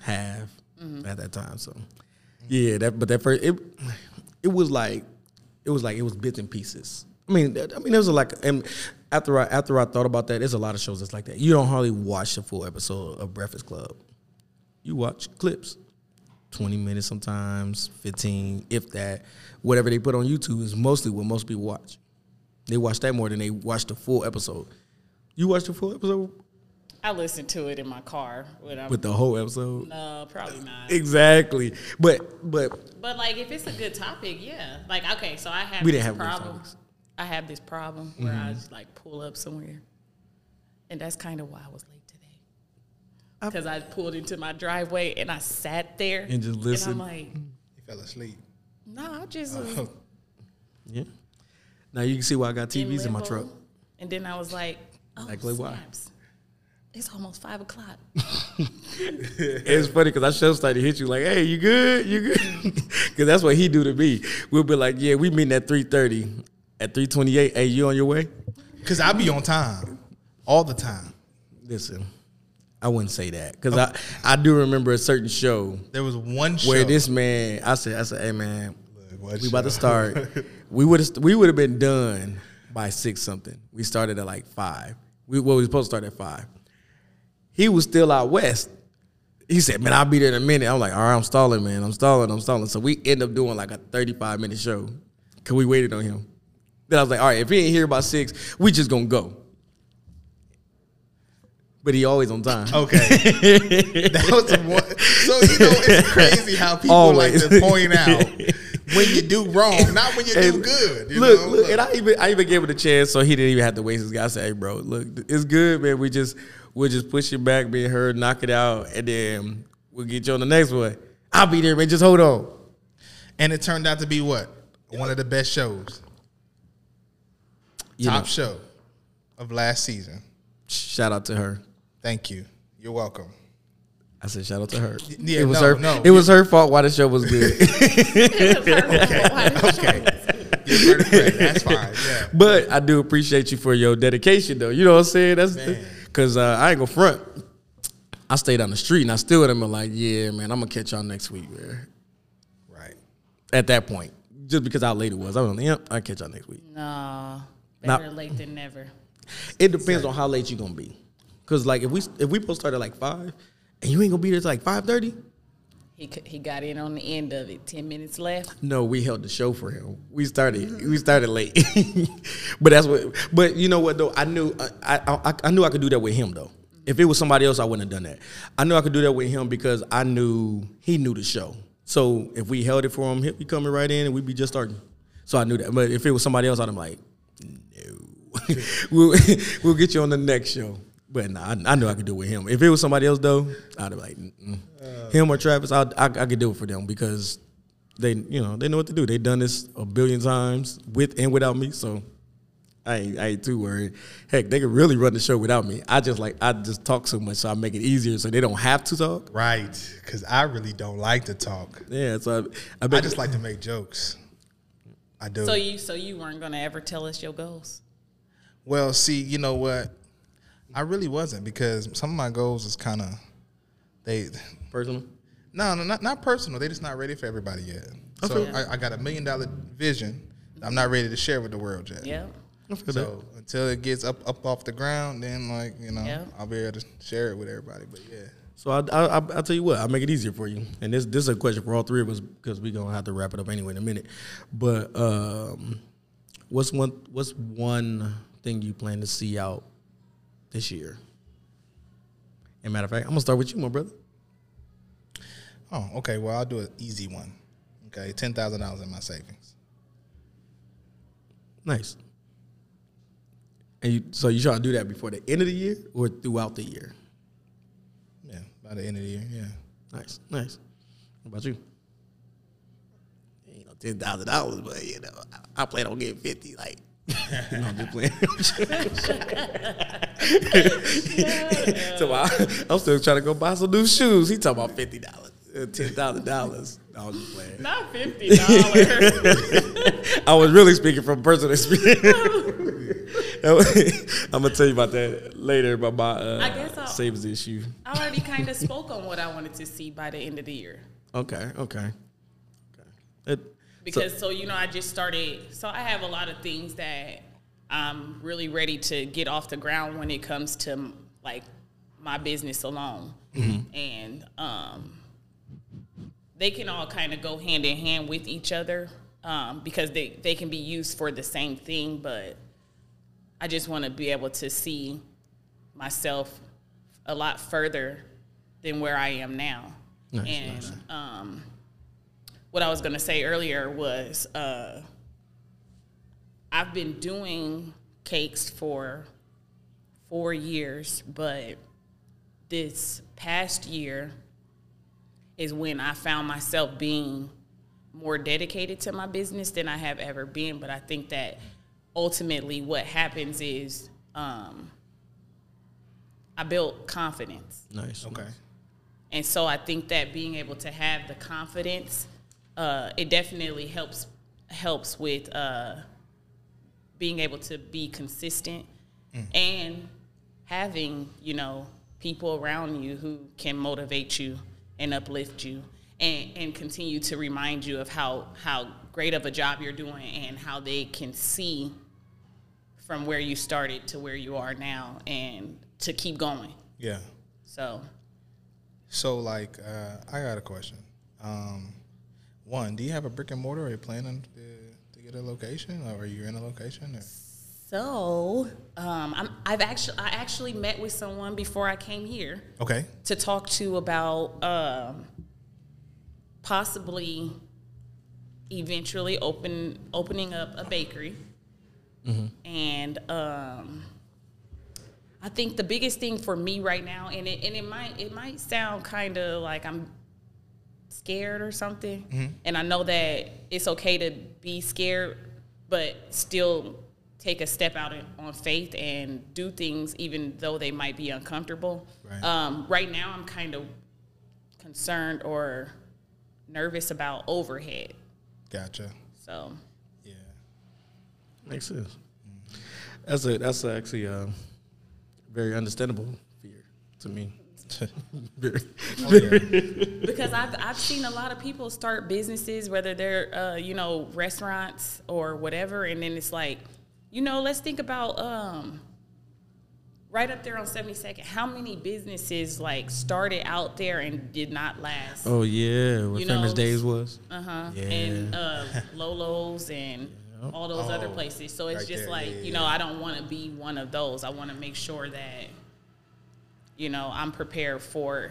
B: have Mm-hmm. at that time. So yeah, that but that first it it was like it was like it was bits and pieces. I mean, I mean, it was like, and after I after I thought about that, there's a lot of shows that's like that. You don't hardly watch the full episode of Breakfast Club. You watch clips, twenty minutes sometimes, fifteen, if that. Whatever they put on YouTube is mostly what most people watch. They watch that more than they watch the full episode. You watch the full episode
C: I listened to it in my car when I'm.
B: with the whole episode.
C: no, probably not.
B: Exactly, but but
C: But like, if it's a good topic, yeah. Like, okay, so I have
B: We
C: this
B: didn't have good
C: problem. I have this problem where I mm-hmm. just like pull up somewhere, and that's kind of why I was late today. Because I pulled into my driveway and I sat there
B: And just listened.
C: And I'm like,
A: He fell asleep.
C: no, I just oh. was
A: Oh,
B: yeah. Now you can see why I got
C: in
B: TVs in my truck.
C: And then I was like, oh,
B: Like, like, why?
C: snaps. It's almost five o'clock.
B: It's funny because I should start to hit you like, "Hey, you good? You good?" Because that's what he do to me. We'll be like, "Yeah, we meeting at three thirty. At three twenty eight, hey, you on your way?"
A: Cause I be on time, all the time.
B: Listen, I wouldn't say that because I I do remember a certain show
A: There was one show
B: where this man, I said, I said, "Hey, man,
A: Look, what
B: we about to start. we would have we would have been done by six something. We started at like five. We well, we was supposed to start at five. He was still out west. He said, "Man, I'll be there in a minute." I'm like, "All right, I'm stalling, man. I'm stalling. I'm stalling." So we end up doing like a 35 minute show because we waited on him. Then I was like, "All right, if he ain't here by six, we just gonna go." But he always on time.
A: Okay, that was the one. So you know, it's crazy how people like
B: Always.
A: to point out when you do wrong, not when you do good. You
B: look,
A: know?
B: look, and I even I even gave it a chance, so he didn't even have to waste his guy. I said, "Hey, bro, look, it's good, man. We just we'll just push it back, be heard, knock it out, and then we'll get you on the next one. I'll be there, man. Just hold on."
A: and it turned out to be what one of the best shows,
B: You
A: top
B: know,
A: show of last season.
B: shout out to her.
A: Thank you. You're welcome.
B: I said, shout out to her.
A: yeah,
B: it was
A: no,
B: her.
A: no.
B: It was her fault why the show was good.
A: Okay, Okay. correct. That's fine. Yeah.
B: but I do appreciate you for your dedication, though. You know what I'm saying? That's
A: Man.
B: Because uh, I ain't gonna front. I stayed on the street and I still would have been like, "Yeah, man, I'm gonna catch y'all next week, man."
A: Right.
B: at that point, just because how late it was. I was like, yep, I'll catch y'all next week.
C: No,
B: Not-
C: better late than never.
B: It depends on how late you gonna be. Cause like if we if we supposed to start at like five and you ain't gonna be there till like five thirty,
C: He he got in on the end of it. Ten minutes left.
B: No, we held the show for him. We started. We started late, but that's what. But you know what though? I knew. Uh, I, I I knew I could do that with him though. If it was somebody else, I wouldn't have done that. I knew I could do that with him because I knew he knew the show. So if we held it for him, he'd be coming right in, and we'd be just starting. So I knew that. But if it was somebody else, I'd be like, no, we'll we'll get you on the next show. But nah, I, I knew I could do it with him. If it was somebody else though, I'd be like, Mm-mm. him or Travis, I, I I could do it for them because they you know they know what to do. They've done this a billion times with and without me, so I ain't, I ain't too worried. Heck, they could really run the show without me. I just like I just talk so much, so I make it easier, so they don't have to talk.
A: Right, because I really don't like to talk.
B: Yeah, so I, I
A: I just like to make jokes. I do.
C: So you so you weren't gonna ever tell us your goals.
A: Well, see, you know what? I really wasn't because some of my goals is kind of they.
B: personal.
A: No, no, not not personal. They just not ready for everybody yet. So
C: Okay.
A: I, I got a million dollar vision. that I'm not ready to share with the world yet.
C: Yeah.
A: So until it gets up up off the ground, then like you know
C: Yeah.
A: I'll be able to share it with everybody. But yeah,
B: So I, I, I, I'll tell you what, I'll make it easier for you. And this this is a question for all three of us because we're gonna have to wrap it up anyway in a minute. But um, what's one what's one thing you plan to see out this year? And matter of fact, I'm gonna start with you, my brother.
A: Oh, okay. Well, I'll do an easy one. Okay, ten thousand dollars in my savings.
B: Nice. And you, so you trying to do that before the end of the year or throughout the year?
A: Yeah, by the end of the year. Yeah.
B: Nice, nice. What about you? You know, ten thousand dollars, but you know, I, I plan on getting fifty. Like, you know, I'm just playing. so I, I'm still trying to go buy some new shoes. He talking about fifty dollars, uh, ten thousand dollars. I was just playing.
C: Not fifty dollars.
B: I was really speaking from personal experience. I'm gonna tell you about that later about my uh,
C: I guess I'll-
B: savings issue.
C: I already kind of spoke on what I wanted to see by the end of the year.
B: Okay, okay, okay. It,
C: because so, you know I just started so I have a lot of things that I'm really ready to get off the ground when it comes to like my business alone. And um they can all kind of go hand in hand with each other um, because they, they can be used for the same thing but I just want to be able to see myself a lot further than where I am now.
B: Nice,
C: and
B: nice.
C: um what I was going to say earlier was uh, I've been doing cakes for four years, but this past year is when I found myself being more dedicated to my business than I have ever been. But I think that ultimately what happens is um, I built confidence.
B: nice.
A: Okay.
C: And so I think that being able to have the confidence, uh, it definitely helps helps with uh, being able to be consistent and having you know people around you who can motivate you and uplift you and, and continue to remind you of how how great of a job you're doing and how they can see from where you started to where you are now and to keep going.
A: Yeah.
C: So
A: So like, uh, I got a question. Um, one, do you have a brick and mortar? Are you planning to, a location, or are you in a location? Or?
C: So, um, I'm, I've actually I actually met with someone before I came here
A: Okay.
C: to talk to about um, possibly eventually open opening up a bakery, and um, I think the biggest thing for me right now, and it and it might it might sound kind of like I'm scared or something, and I know that it's okay to be scared, but still take a step out in- on faith and do things even though they might be uncomfortable.
A: Right.
C: Um, right now, I'm kind of concerned or nervous about overhead.
A: Gotcha.
C: So
A: Yeah.
B: Makes sense. That's a that's actually a very understandable fear to me. Very-
C: because I've I've seen a lot of people start businesses, whether they're uh, you know restaurants or whatever, and then it's like, you know, let's think about um, right up there on 72nd. How many businesses like started out there and did not last?
B: Oh yeah, what
C: You
B: famous
C: know,
B: days was.
C: Uh huh.
B: Yeah.
C: And uh, Lolo's and all those other
A: Oh,
C: places. So it's
A: right
C: just
A: there.
C: like
A: Yeah,
C: you
A: yeah,
C: know, I don't want to be one of those. I want to make sure that you know I'm prepared for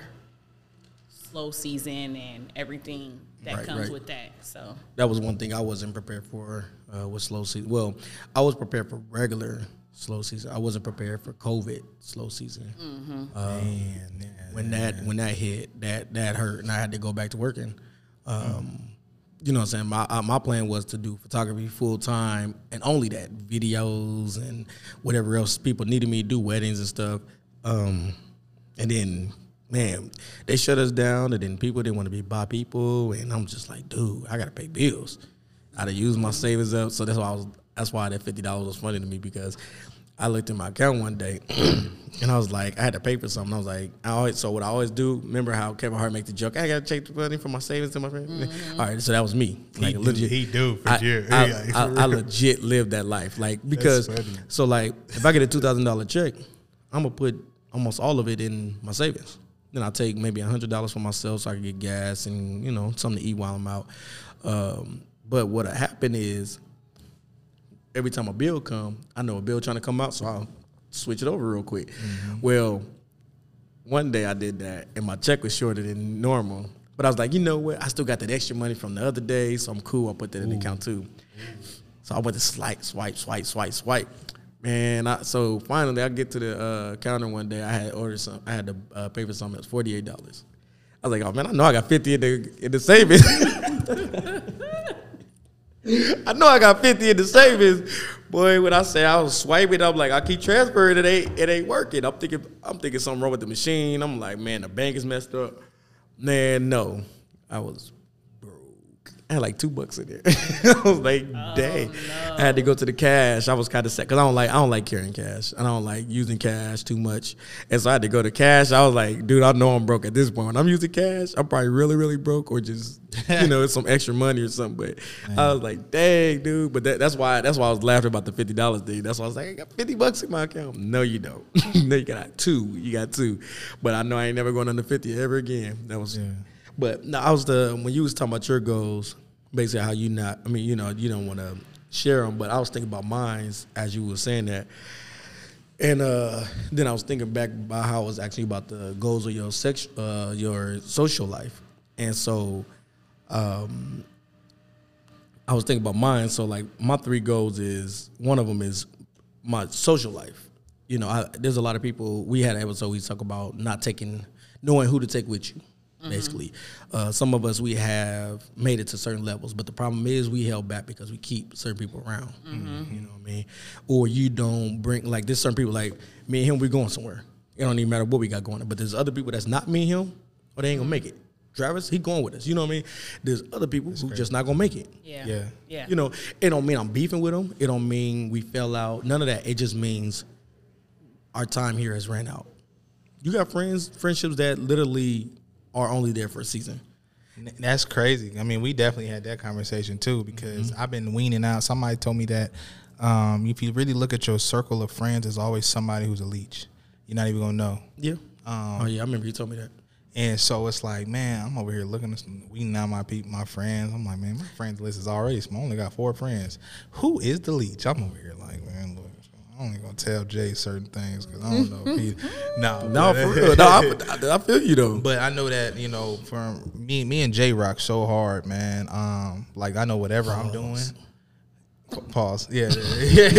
C: slow season and everything that
B: Right,
C: comes
B: right.
C: with that. So
B: That was one thing I wasn't prepared for uh, with slow season. Well, I was prepared for regular slow season. I wasn't prepared for COVID slow season.
C: Mm-hmm.
A: Man,
B: when that when that hit, that that hurt, and I had to go back to working. Um, you know what I'm saying? My uh, my plan was to do photography full time and only that videos and whatever else people needed me to do, weddings and stuff. Um, and then man, they shut us down, and then people didn't want to be by people, and I'm just like, dude, I gotta pay bills. I had to use my savings up, so that's why I was. That's why that fifty dollars was funny to me because I looked at my account one day and I was like, I had to pay for something. I was like, I always so what I always do. Remember how Kevin Hart make the joke? I gotta take the money from my savings to my friend. Mm-hmm. All right, so that was me. Like
A: do- he do, for
B: I,
A: sure.
B: I,
A: Yeah, for
B: I, I legit lived that life. Like because so like if I get a two thousand dollar check, I'm gonna put almost all of it in my savings. Then I take maybe hundred dollars for myself so I can get gas and you know something to eat while I'm out. Um, but what happened is every time a bill come, I know a bill trying to come out, so I'll switch it over real quick. Well, one day I did that, and my check was shorter than normal. But I was like, you know what? I still got that extra money from the other day, so I'm cool. I'll put that in the account too. So I went to swipe, swipe, swipe, swipe, swipe. Man, I, so finally I get to the uh, counter one day. I had ordered some. I had to uh, pay for something. It was forty eight dollars. I was like, oh man, I know I got fifty in the in the savings. I know I got 50 in the savings. Boy, when I say I was swiping, I'm like, I keep transferring, it ain't it ain't working. I'm thinking I'm thinking something wrong with the machine. I'm like, man, the bank is messed up. Man, no. I was. I had like two bucks in there. I was like, oh, dang. I had to go to the cash. I was kind of sad because I don't like I don't like carrying cash. I don't like using cash too much. And so I had to go to cash. I was like, dude, I know I'm broke at this point. When I'm using cash, I'm probably really, really broke or just, you know, it's some extra money or something. But I was like, dang, dude. But that, that's why that's why I was laughing about the fifty dollars thing. That's why I was like, I got fifty bucks in my account. No, you don't. no, you got two. You got two. But I know I ain't never going under fifty ever again. That was but no, I was the when you was talking about your goals, basically how you not. I mean, you know, you don't want to share them, but I was thinking about mines as you were saying that, and uh, then I was thinking back about how it was actually about the goals of your sex, uh, your social life, and so. Um, I was thinking about mine. So like my three goals is one of them is my social life. You know, I, there's a lot of people. We had an episode we talk about not taking, knowing who to take with you. Basically, uh, some of us we have made it to certain levels, but the problem is we held back because we keep certain people around. You know what I mean? Or you don't bring like there's certain people like me and him. We going somewhere. It don't even matter what we got going on. But there's other people that's not me and him, or they ain't gonna make it. Travis, he going with us. You know what I mean? There's other people who just not gonna make it.
C: yeah,
A: Yeah.
C: yeah.
B: You know, it don't mean I'm beefing with them. It don't mean we fell out. None of that. It just means our time here has ran out. You got friends, friendships that literally are only there for a season.
A: That's crazy. I mean, we definitely had that conversation too because I've been weaning out. Somebody told me that um, if you really look at your circle of friends, there's always somebody who's a leech. You're not even gonna know.
B: Yeah.
A: Um,
B: oh yeah, I remember you told me that.
A: And so it's like, man, I'm over here looking at some, weeding out my people, my friends. I'm like, man, my friends list is already small. I only got four friends. Who is the leech? I'm over here like, man, look, I'm only gonna tell Jay certain things because I don't know if he. No,
B: No, for real. No, I, I, I feel you though.
A: But I know that you know, from me, me and Jay rock so hard, man. Um, like I know whatever I'm doing. Pa- Pause. Yeah, yeah,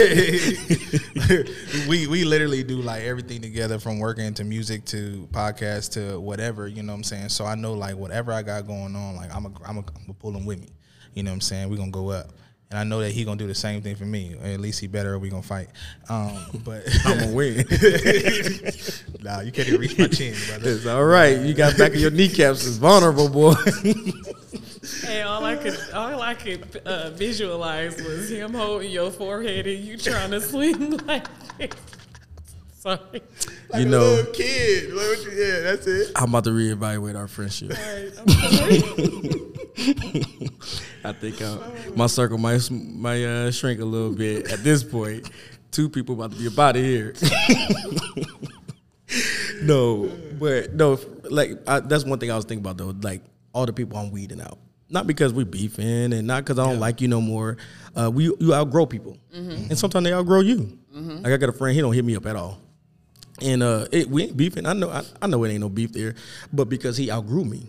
A: yeah. we we literally do like everything together, from working to music to podcast to whatever. You know what I'm saying? So I know like whatever I got going on, like I'm a I'm a, I'm a pull him with me. You know what I'm saying? We're gonna go up. And I know that he gonna do the same thing for me. Or at least he better. Or we gonna fight. Um, but
B: I'm gonna win.
A: nah, you can't even reach my chin, brother.
B: it's all right. You got back of your kneecaps is vulnerable, boy.
C: Hey, all I could all I could uh, visualize was him holding your forehead and you trying to swing like this. Sorry.
A: Like
B: You
A: a
B: know-
A: kid. Like what you- yeah, that's it.
B: I'm about to reevaluate our friendship.
C: Alright, I'm sorry.
B: I think uh, my circle might might uh, shrink a little bit at this point. two people about to be about to here. no, but no, like I, that's one thing I was thinking about though. Like all the people I'm weeding out, not because we beefing and not because I don't like you no more. Uh, we you outgrow people, and sometimes they outgrow you. Like I got a friend, he don't hit me up at all. And uh, it, we ain't beefing. I know, I, I know it ain't no beef there, but because he outgrew me,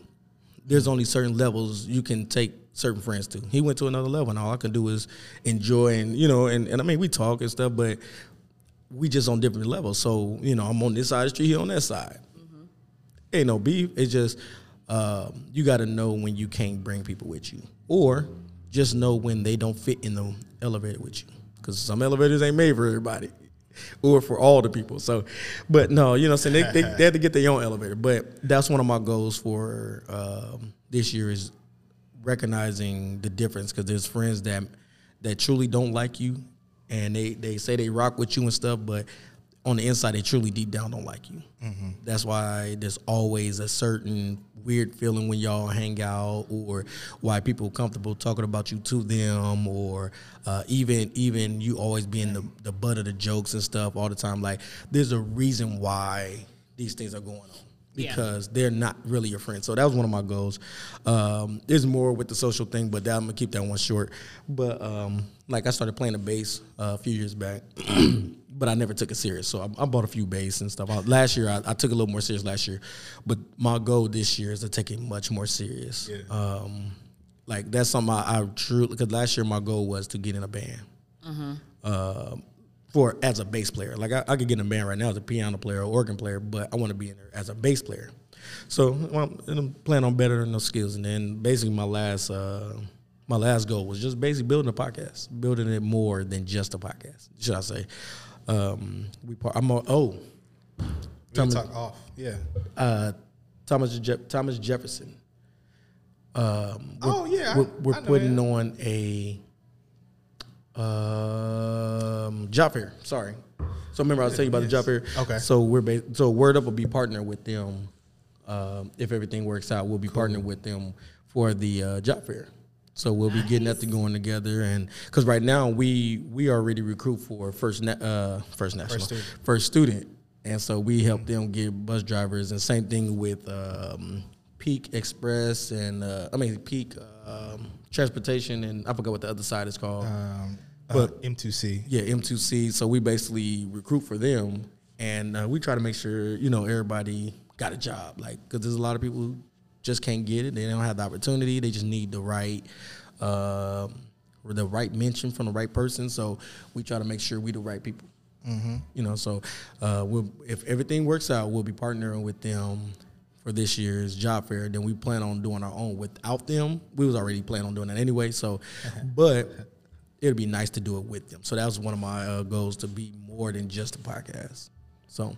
B: there's only certain levels you can take certain friends to. He went to another level, and all I can do is enjoy and you know, and, and I mean we talk and stuff, but we just on different levels. So you know, I'm on this side of the street, he on that side. Ain't no beef. It's just um, you got to know when you can't bring people with you, or just know when they don't fit in the elevator with you, because some elevators ain't made for everybody. Or for all the people. So, but no, you know saying? They, they, they had to get their own elevator. But that's one of my goals for um, this year is recognizing the difference because there's friends that that truly don't like you and they they say they rock with you and stuff but on the inside they truly deep down don't like you. That's why there's always a certain weird feeling when y'all hang out or why people comfortable talking about you to them or uh, even even you always being the, the butt of the jokes and stuff all the time. Like there's a reason why these things are going on
C: Yeah.
B: because they're not really your friends. So that was one of my goals. Um, there's more with the social thing, but that, I'm gonna keep that one short. But um, like I started playing the bass uh, a few years back, but I never took it serious. So I, I bought a few bass and stuff. I, last year I, I took a little more serious last year, but my goal this year is to take it much more serious. Um, like that's something I, truly because last year my goal was to get in a band. Uh, for as a bass player. Like I, I could get in a band right now as a piano player or organ player, but I want to be in there as a bass player. So well, I'm planning on bettering those skills. And then basically my last uh, my last goal was just basically building a podcast, building it more than just a podcast. Should I say? Um, we part, I'm a, oh
A: We'll
B: Thomas-
A: talk off. Yeah.
B: uh, Thomas Je- Thomas Jefferson. Um, we're,
A: Oh, yeah,
B: we're, we're putting on a um, job fair. Sorry. So remember I was telling you about the job fair.
A: Okay.
B: So we're ba- so Word Up will be partnering with them. Um, if everything works out, we'll be partnering with them for the uh, job fair. So we'll be getting that to going together, and because right now we we already recruit for first na- uh, first national
A: student.
B: first student, and so we help them get bus drivers, and same thing with um, Peak Express and uh, I mean Peak um, Transportation, and I forgot what the other side is called.
A: Um,
B: But-
A: but M2C.
B: Yeah, M2C. So we basically recruit for them, and uh, we try to make sure you know everybody got a job. Like, because there's a lot of people who just can't get it. They don't have the opportunity. They just need the right, or the right mention from the right person. So we try to make sure we the right people. You know, so uh, we'll, if everything works out, we'll be partnering with them for this year's job fair. Then we plan on doing our own without them. We was already planning on doing that anyway. So, but it'd be nice to do it with them. So that was one of my uh, goals to be more than just a podcast. So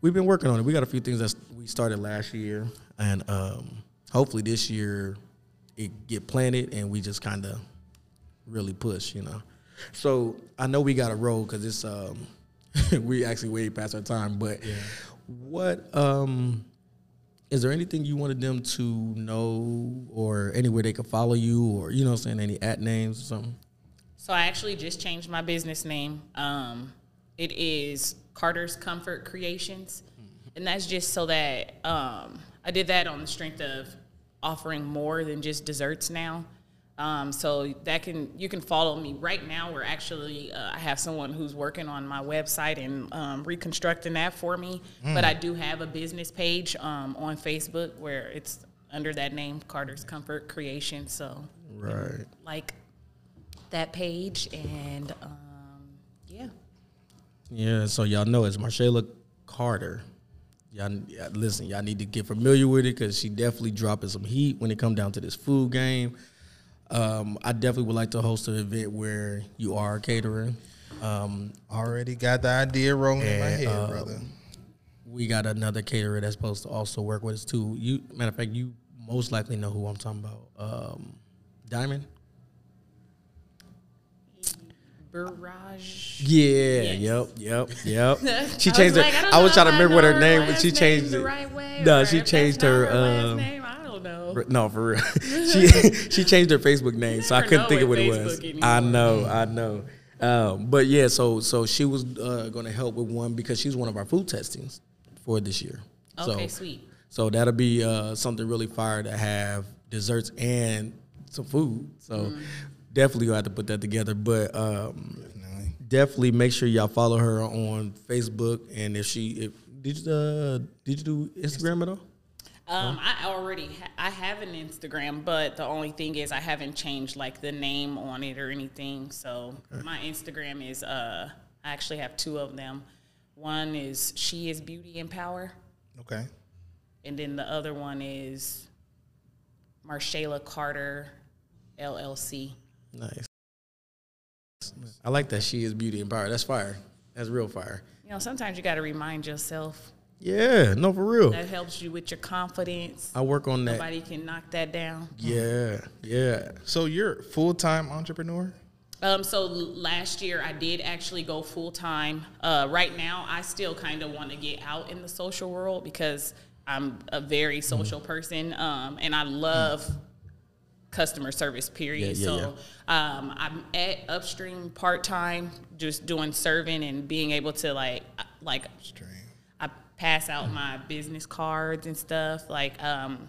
B: we've been working on it. We got a few things that we started last year, and um, hopefully this year it get planted and we just kind of really push, you know. So I know we got a roll because it's um, we actually way past our time. But what um, is there anything you wanted them to know or anywhere they could follow you or you know I'm saying any at names or something?
C: So I actually just changed my business name. Um, it is Carter's Comfort Creations, and that's just so that um, I did that on the strength of offering more than just desserts now. Um, so that can you can follow me right now. We're actually uh, I have someone who's working on my website and um, reconstructing that for me. But I do have a business page um, on Facebook where it's under that name, Carter's Comfort Creation. So
B: Right.
C: like that page and um, yeah
B: Yeah, so y'all know it's Marshalla Carter. Y'all yeah, listen, y'all need to get familiar with it because she definitely dropping some heat when it come down to this food game. Um, I definitely would like to host an event where you are catering. Um,
A: Already got the idea rolling in my head,
B: um,
A: brother.
B: we got another caterer that's supposed to also work with us too. You matter of fact, you most likely know who I'm talking about. Um, Diamond.
C: Barrage
B: Yeah,
C: Yes.
B: yep, yep, yep. She
C: I
B: changed
C: was
B: her.
C: like, don't
B: I was trying to remember what her name, but she changed
C: the
B: it.
C: right way
B: No, she changed her, um,
C: name. I don't know
B: No, for real. she she changed her Facebook name, so I couldn't think of what
C: with
B: it was.
C: Facebook
B: I know, I know. Um, but yeah, so so she was uh, going to help with one because she's one of our food testings for this year.
C: Okay,
B: so,
C: sweet.
B: So that'll be uh, something really fire to have desserts and some food. So
C: Mm.
B: Definitely gonna have to put that together. But um,
A: Definitely.
B: definitely make sure y'all follow her on Facebook. And if she if, did you uh, did you do Instagram at all?
C: Um, I already ha- I have an Instagram, but the only thing is I haven't changed like the name on it or anything. So my Instagram is uh I actually have two of them. One is She is Beauty and Power,
A: Okay.
C: and then the other one is Marshayla Carter LLC.
B: Nice. I like that she is beauty and power. That's fire. That's real fire.
C: You know, sometimes you got to remind yourself
B: Yeah, no, for real.
C: that helps you with your confidence.
B: I work on that.
C: Nobody can knock that down.
B: Yeah, yeah.
A: So you're full time entrepreneur.
C: Um, so last year I did actually go full time. Uh, right now I still kind of want to get out in the social world because I'm a very social person, um, and I love customer service. Period.
B: Yeah, yeah,
C: so Um, I'm at upstream part time, just doing serving and being able to like uh, like
A: Stream.
C: I pass out my business cards and stuff. Like um,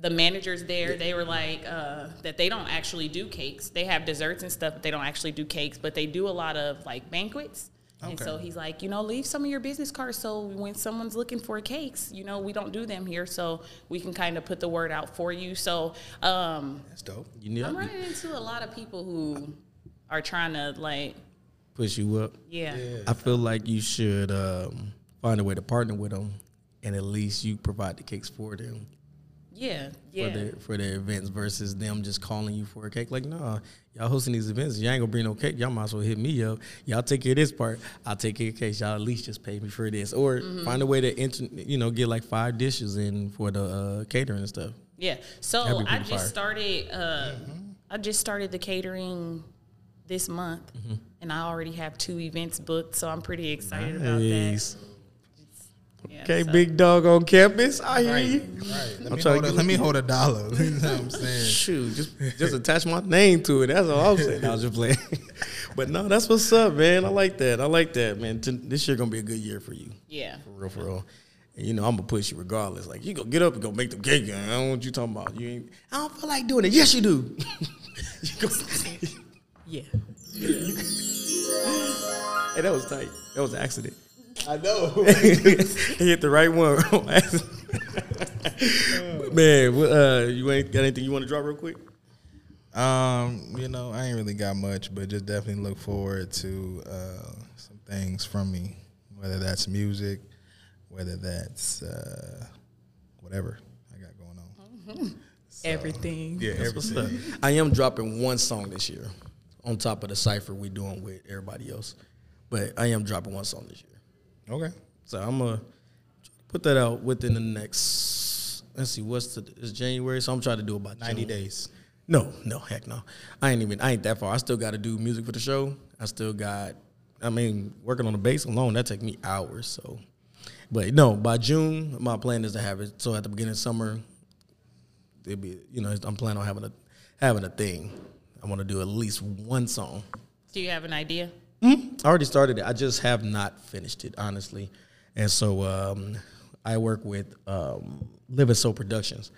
C: the managers there, they were like uh, that they don't actually do cakes. They have desserts and stuff, but they don't actually do cakes. But they do a lot of like banquets. And so he's like, you know, leave some of your business cards so when someone's looking for cakes, you know, we don't do them here, so we can kind of put the word out for you. So um,
A: That's dope.
B: You need
C: I'm running into a lot of people who are trying to like,
B: push you up.
C: yeah,
B: I feel like you should um, find a way to partner with them, and at least you provide the cakes for them
C: yeah, yeah.
B: for the for their events versus them just calling you for a cake. Like, nah, y'all hosting these events, y'all ain't gonna bring no cake. Y'all might as well hit me up. Y'all take care of this part. I'll take care of cakes. Y'all at least just pay me for this, or
C: Mm-hmm.
B: find a way to enter, you know get like five dishes in for the uh, catering and stuff.
C: Yeah. So I just
B: fire.
C: started. Uh, I just started the catering this month,
B: Mm-hmm.
C: and I already have two events booked. So I'm pretty excited about that.
B: Nice.
C: Yeah,
B: Okay,
C: so-
B: big dog on campus. I hear
A: Right.
B: you.
A: Right. Let
B: I'm
A: me, hold a, let me hold a dollar. you know what I'm saying?
B: Shoot, just just attach my name to it. That's all I'm saying. I was just playing. but no, that's what's up, man. I like that. I like that, man. This year gonna be a good year for you.
C: Yeah.
B: For real, for real. And you know, I'm gonna push you regardless. Like you go get up and go make them cake. I don't know what you talking about. You ain't I don't feel like doing it. Yes, you do. you go,
C: Yeah.
B: hey, that was tight. That was an accident.
A: I know.
B: he hit the right one. man, uh, you ain't got anything you want to drop real quick?
A: Um, you know, I ain't really got much, but just definitely look forward to uh, some things from me, whether that's music, whether that's uh, whatever I got going on.
C: Everything.
A: Yeah,
B: That's what's
A: everything.
B: up. I am dropping one song this year on top of the cipher we doing with everybody else. But I am dropping one song this year.
A: Okay.
B: So I'm gonna put that out within the next let's see, what's the it's January, so I'm trying to do about
A: 90
B: June.
A: days.
B: No, no, heck no. I ain't even I ain't that far. I still gotta do music for the show. I still got I mean, working on the bass alone, that take me hours. So but no, by June, my plan is to have it. So at the beginning of summer, it'll be you know, I'm planning on having a having a thing. I want to do at least one song.
C: Do you have an idea?
B: I already started it. I just have not finished it, honestly. And so um, I work with um, Live and Soul Productions.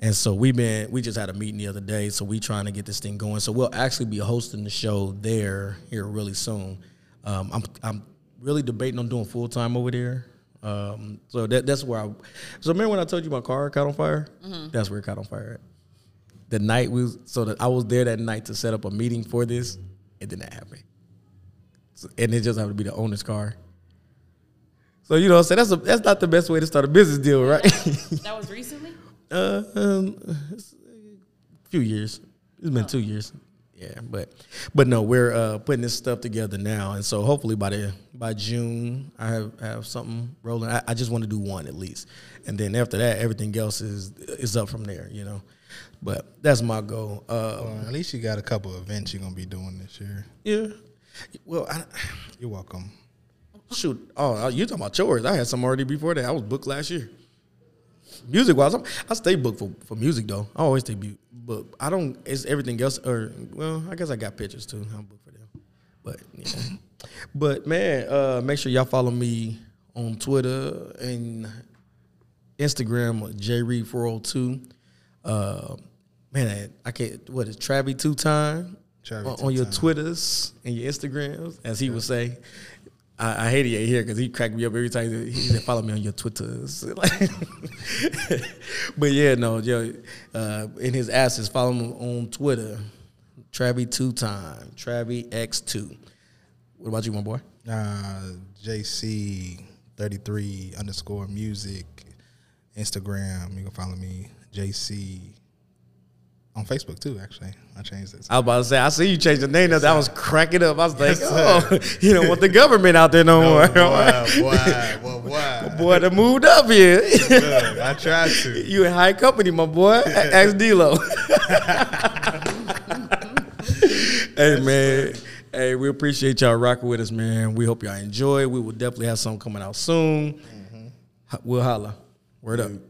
B: And so we've been we just had a meeting the other day, so we're trying to get this thing going. So we'll actually be hosting the show there here really soon. Um, I'm I'm really debating on doing full time over there. Um, so that that's where I. So remember when I told you my car caught on fire? That's where it caught on fire. At. The night we was, so that I was there that night to set up a meeting for this, and then that happened. So- and it just happened to be the owner's car. So you know, so that's a, that's not the best way to start a business deal, right?
C: That was recently.
B: uh, um, a few years. It's been two years. Yeah, but but no, we're uh, putting this stuff together now, and so hopefully by the by June I have have something rolling. I, I just want to do one at least, and then after that, everything else is is up from there, you know. But that's my goal. Uh,
A: Well, at least you got a couple events you're gonna be doing this year.
B: yeah. Well, I,
A: You're welcome.
B: Shoot. Oh, you talking about chores? I had some already before that. I was booked last year. Music wise, I'm, I stay booked for, for music though. I always stay booked. I don't. It's everything else. Or well, I guess I got pictures too. I'm booked for them. But yeah. but man, uh, make sure y'all follow me on Twitter and Instagram, jreed402. Uh, man, I can't. What is Travi two time on, on your. Twitters and your Instagrams, as he would say. I, I hate it here because he cracked me up every time he said, "Follow me on your Twitters." but yeah, no, yo, uh, in his asses, follow him on Twitter, Travi two time, Travi X two. What about you, my boy?
A: Uh, JC thirty three underscore music, Instagram. You can follow me JC on Facebook too. Actually, I changed it.
B: I was about to say, I see you change the name. Yes, I was cracking up. I was like,
A: Yes,
B: oh, you don't want the government out there no, more.
A: boy, boy, boy, boy.
B: boy, that moved up here.
A: Look, I tried to.
B: you in high company, my boy. Ask D-Lo. hey, man. Hey, we appreciate y'all rocking with us, man. We hope y'all enjoy. We will definitely have something coming out soon. Mm-hmm. We'll holla. Word up.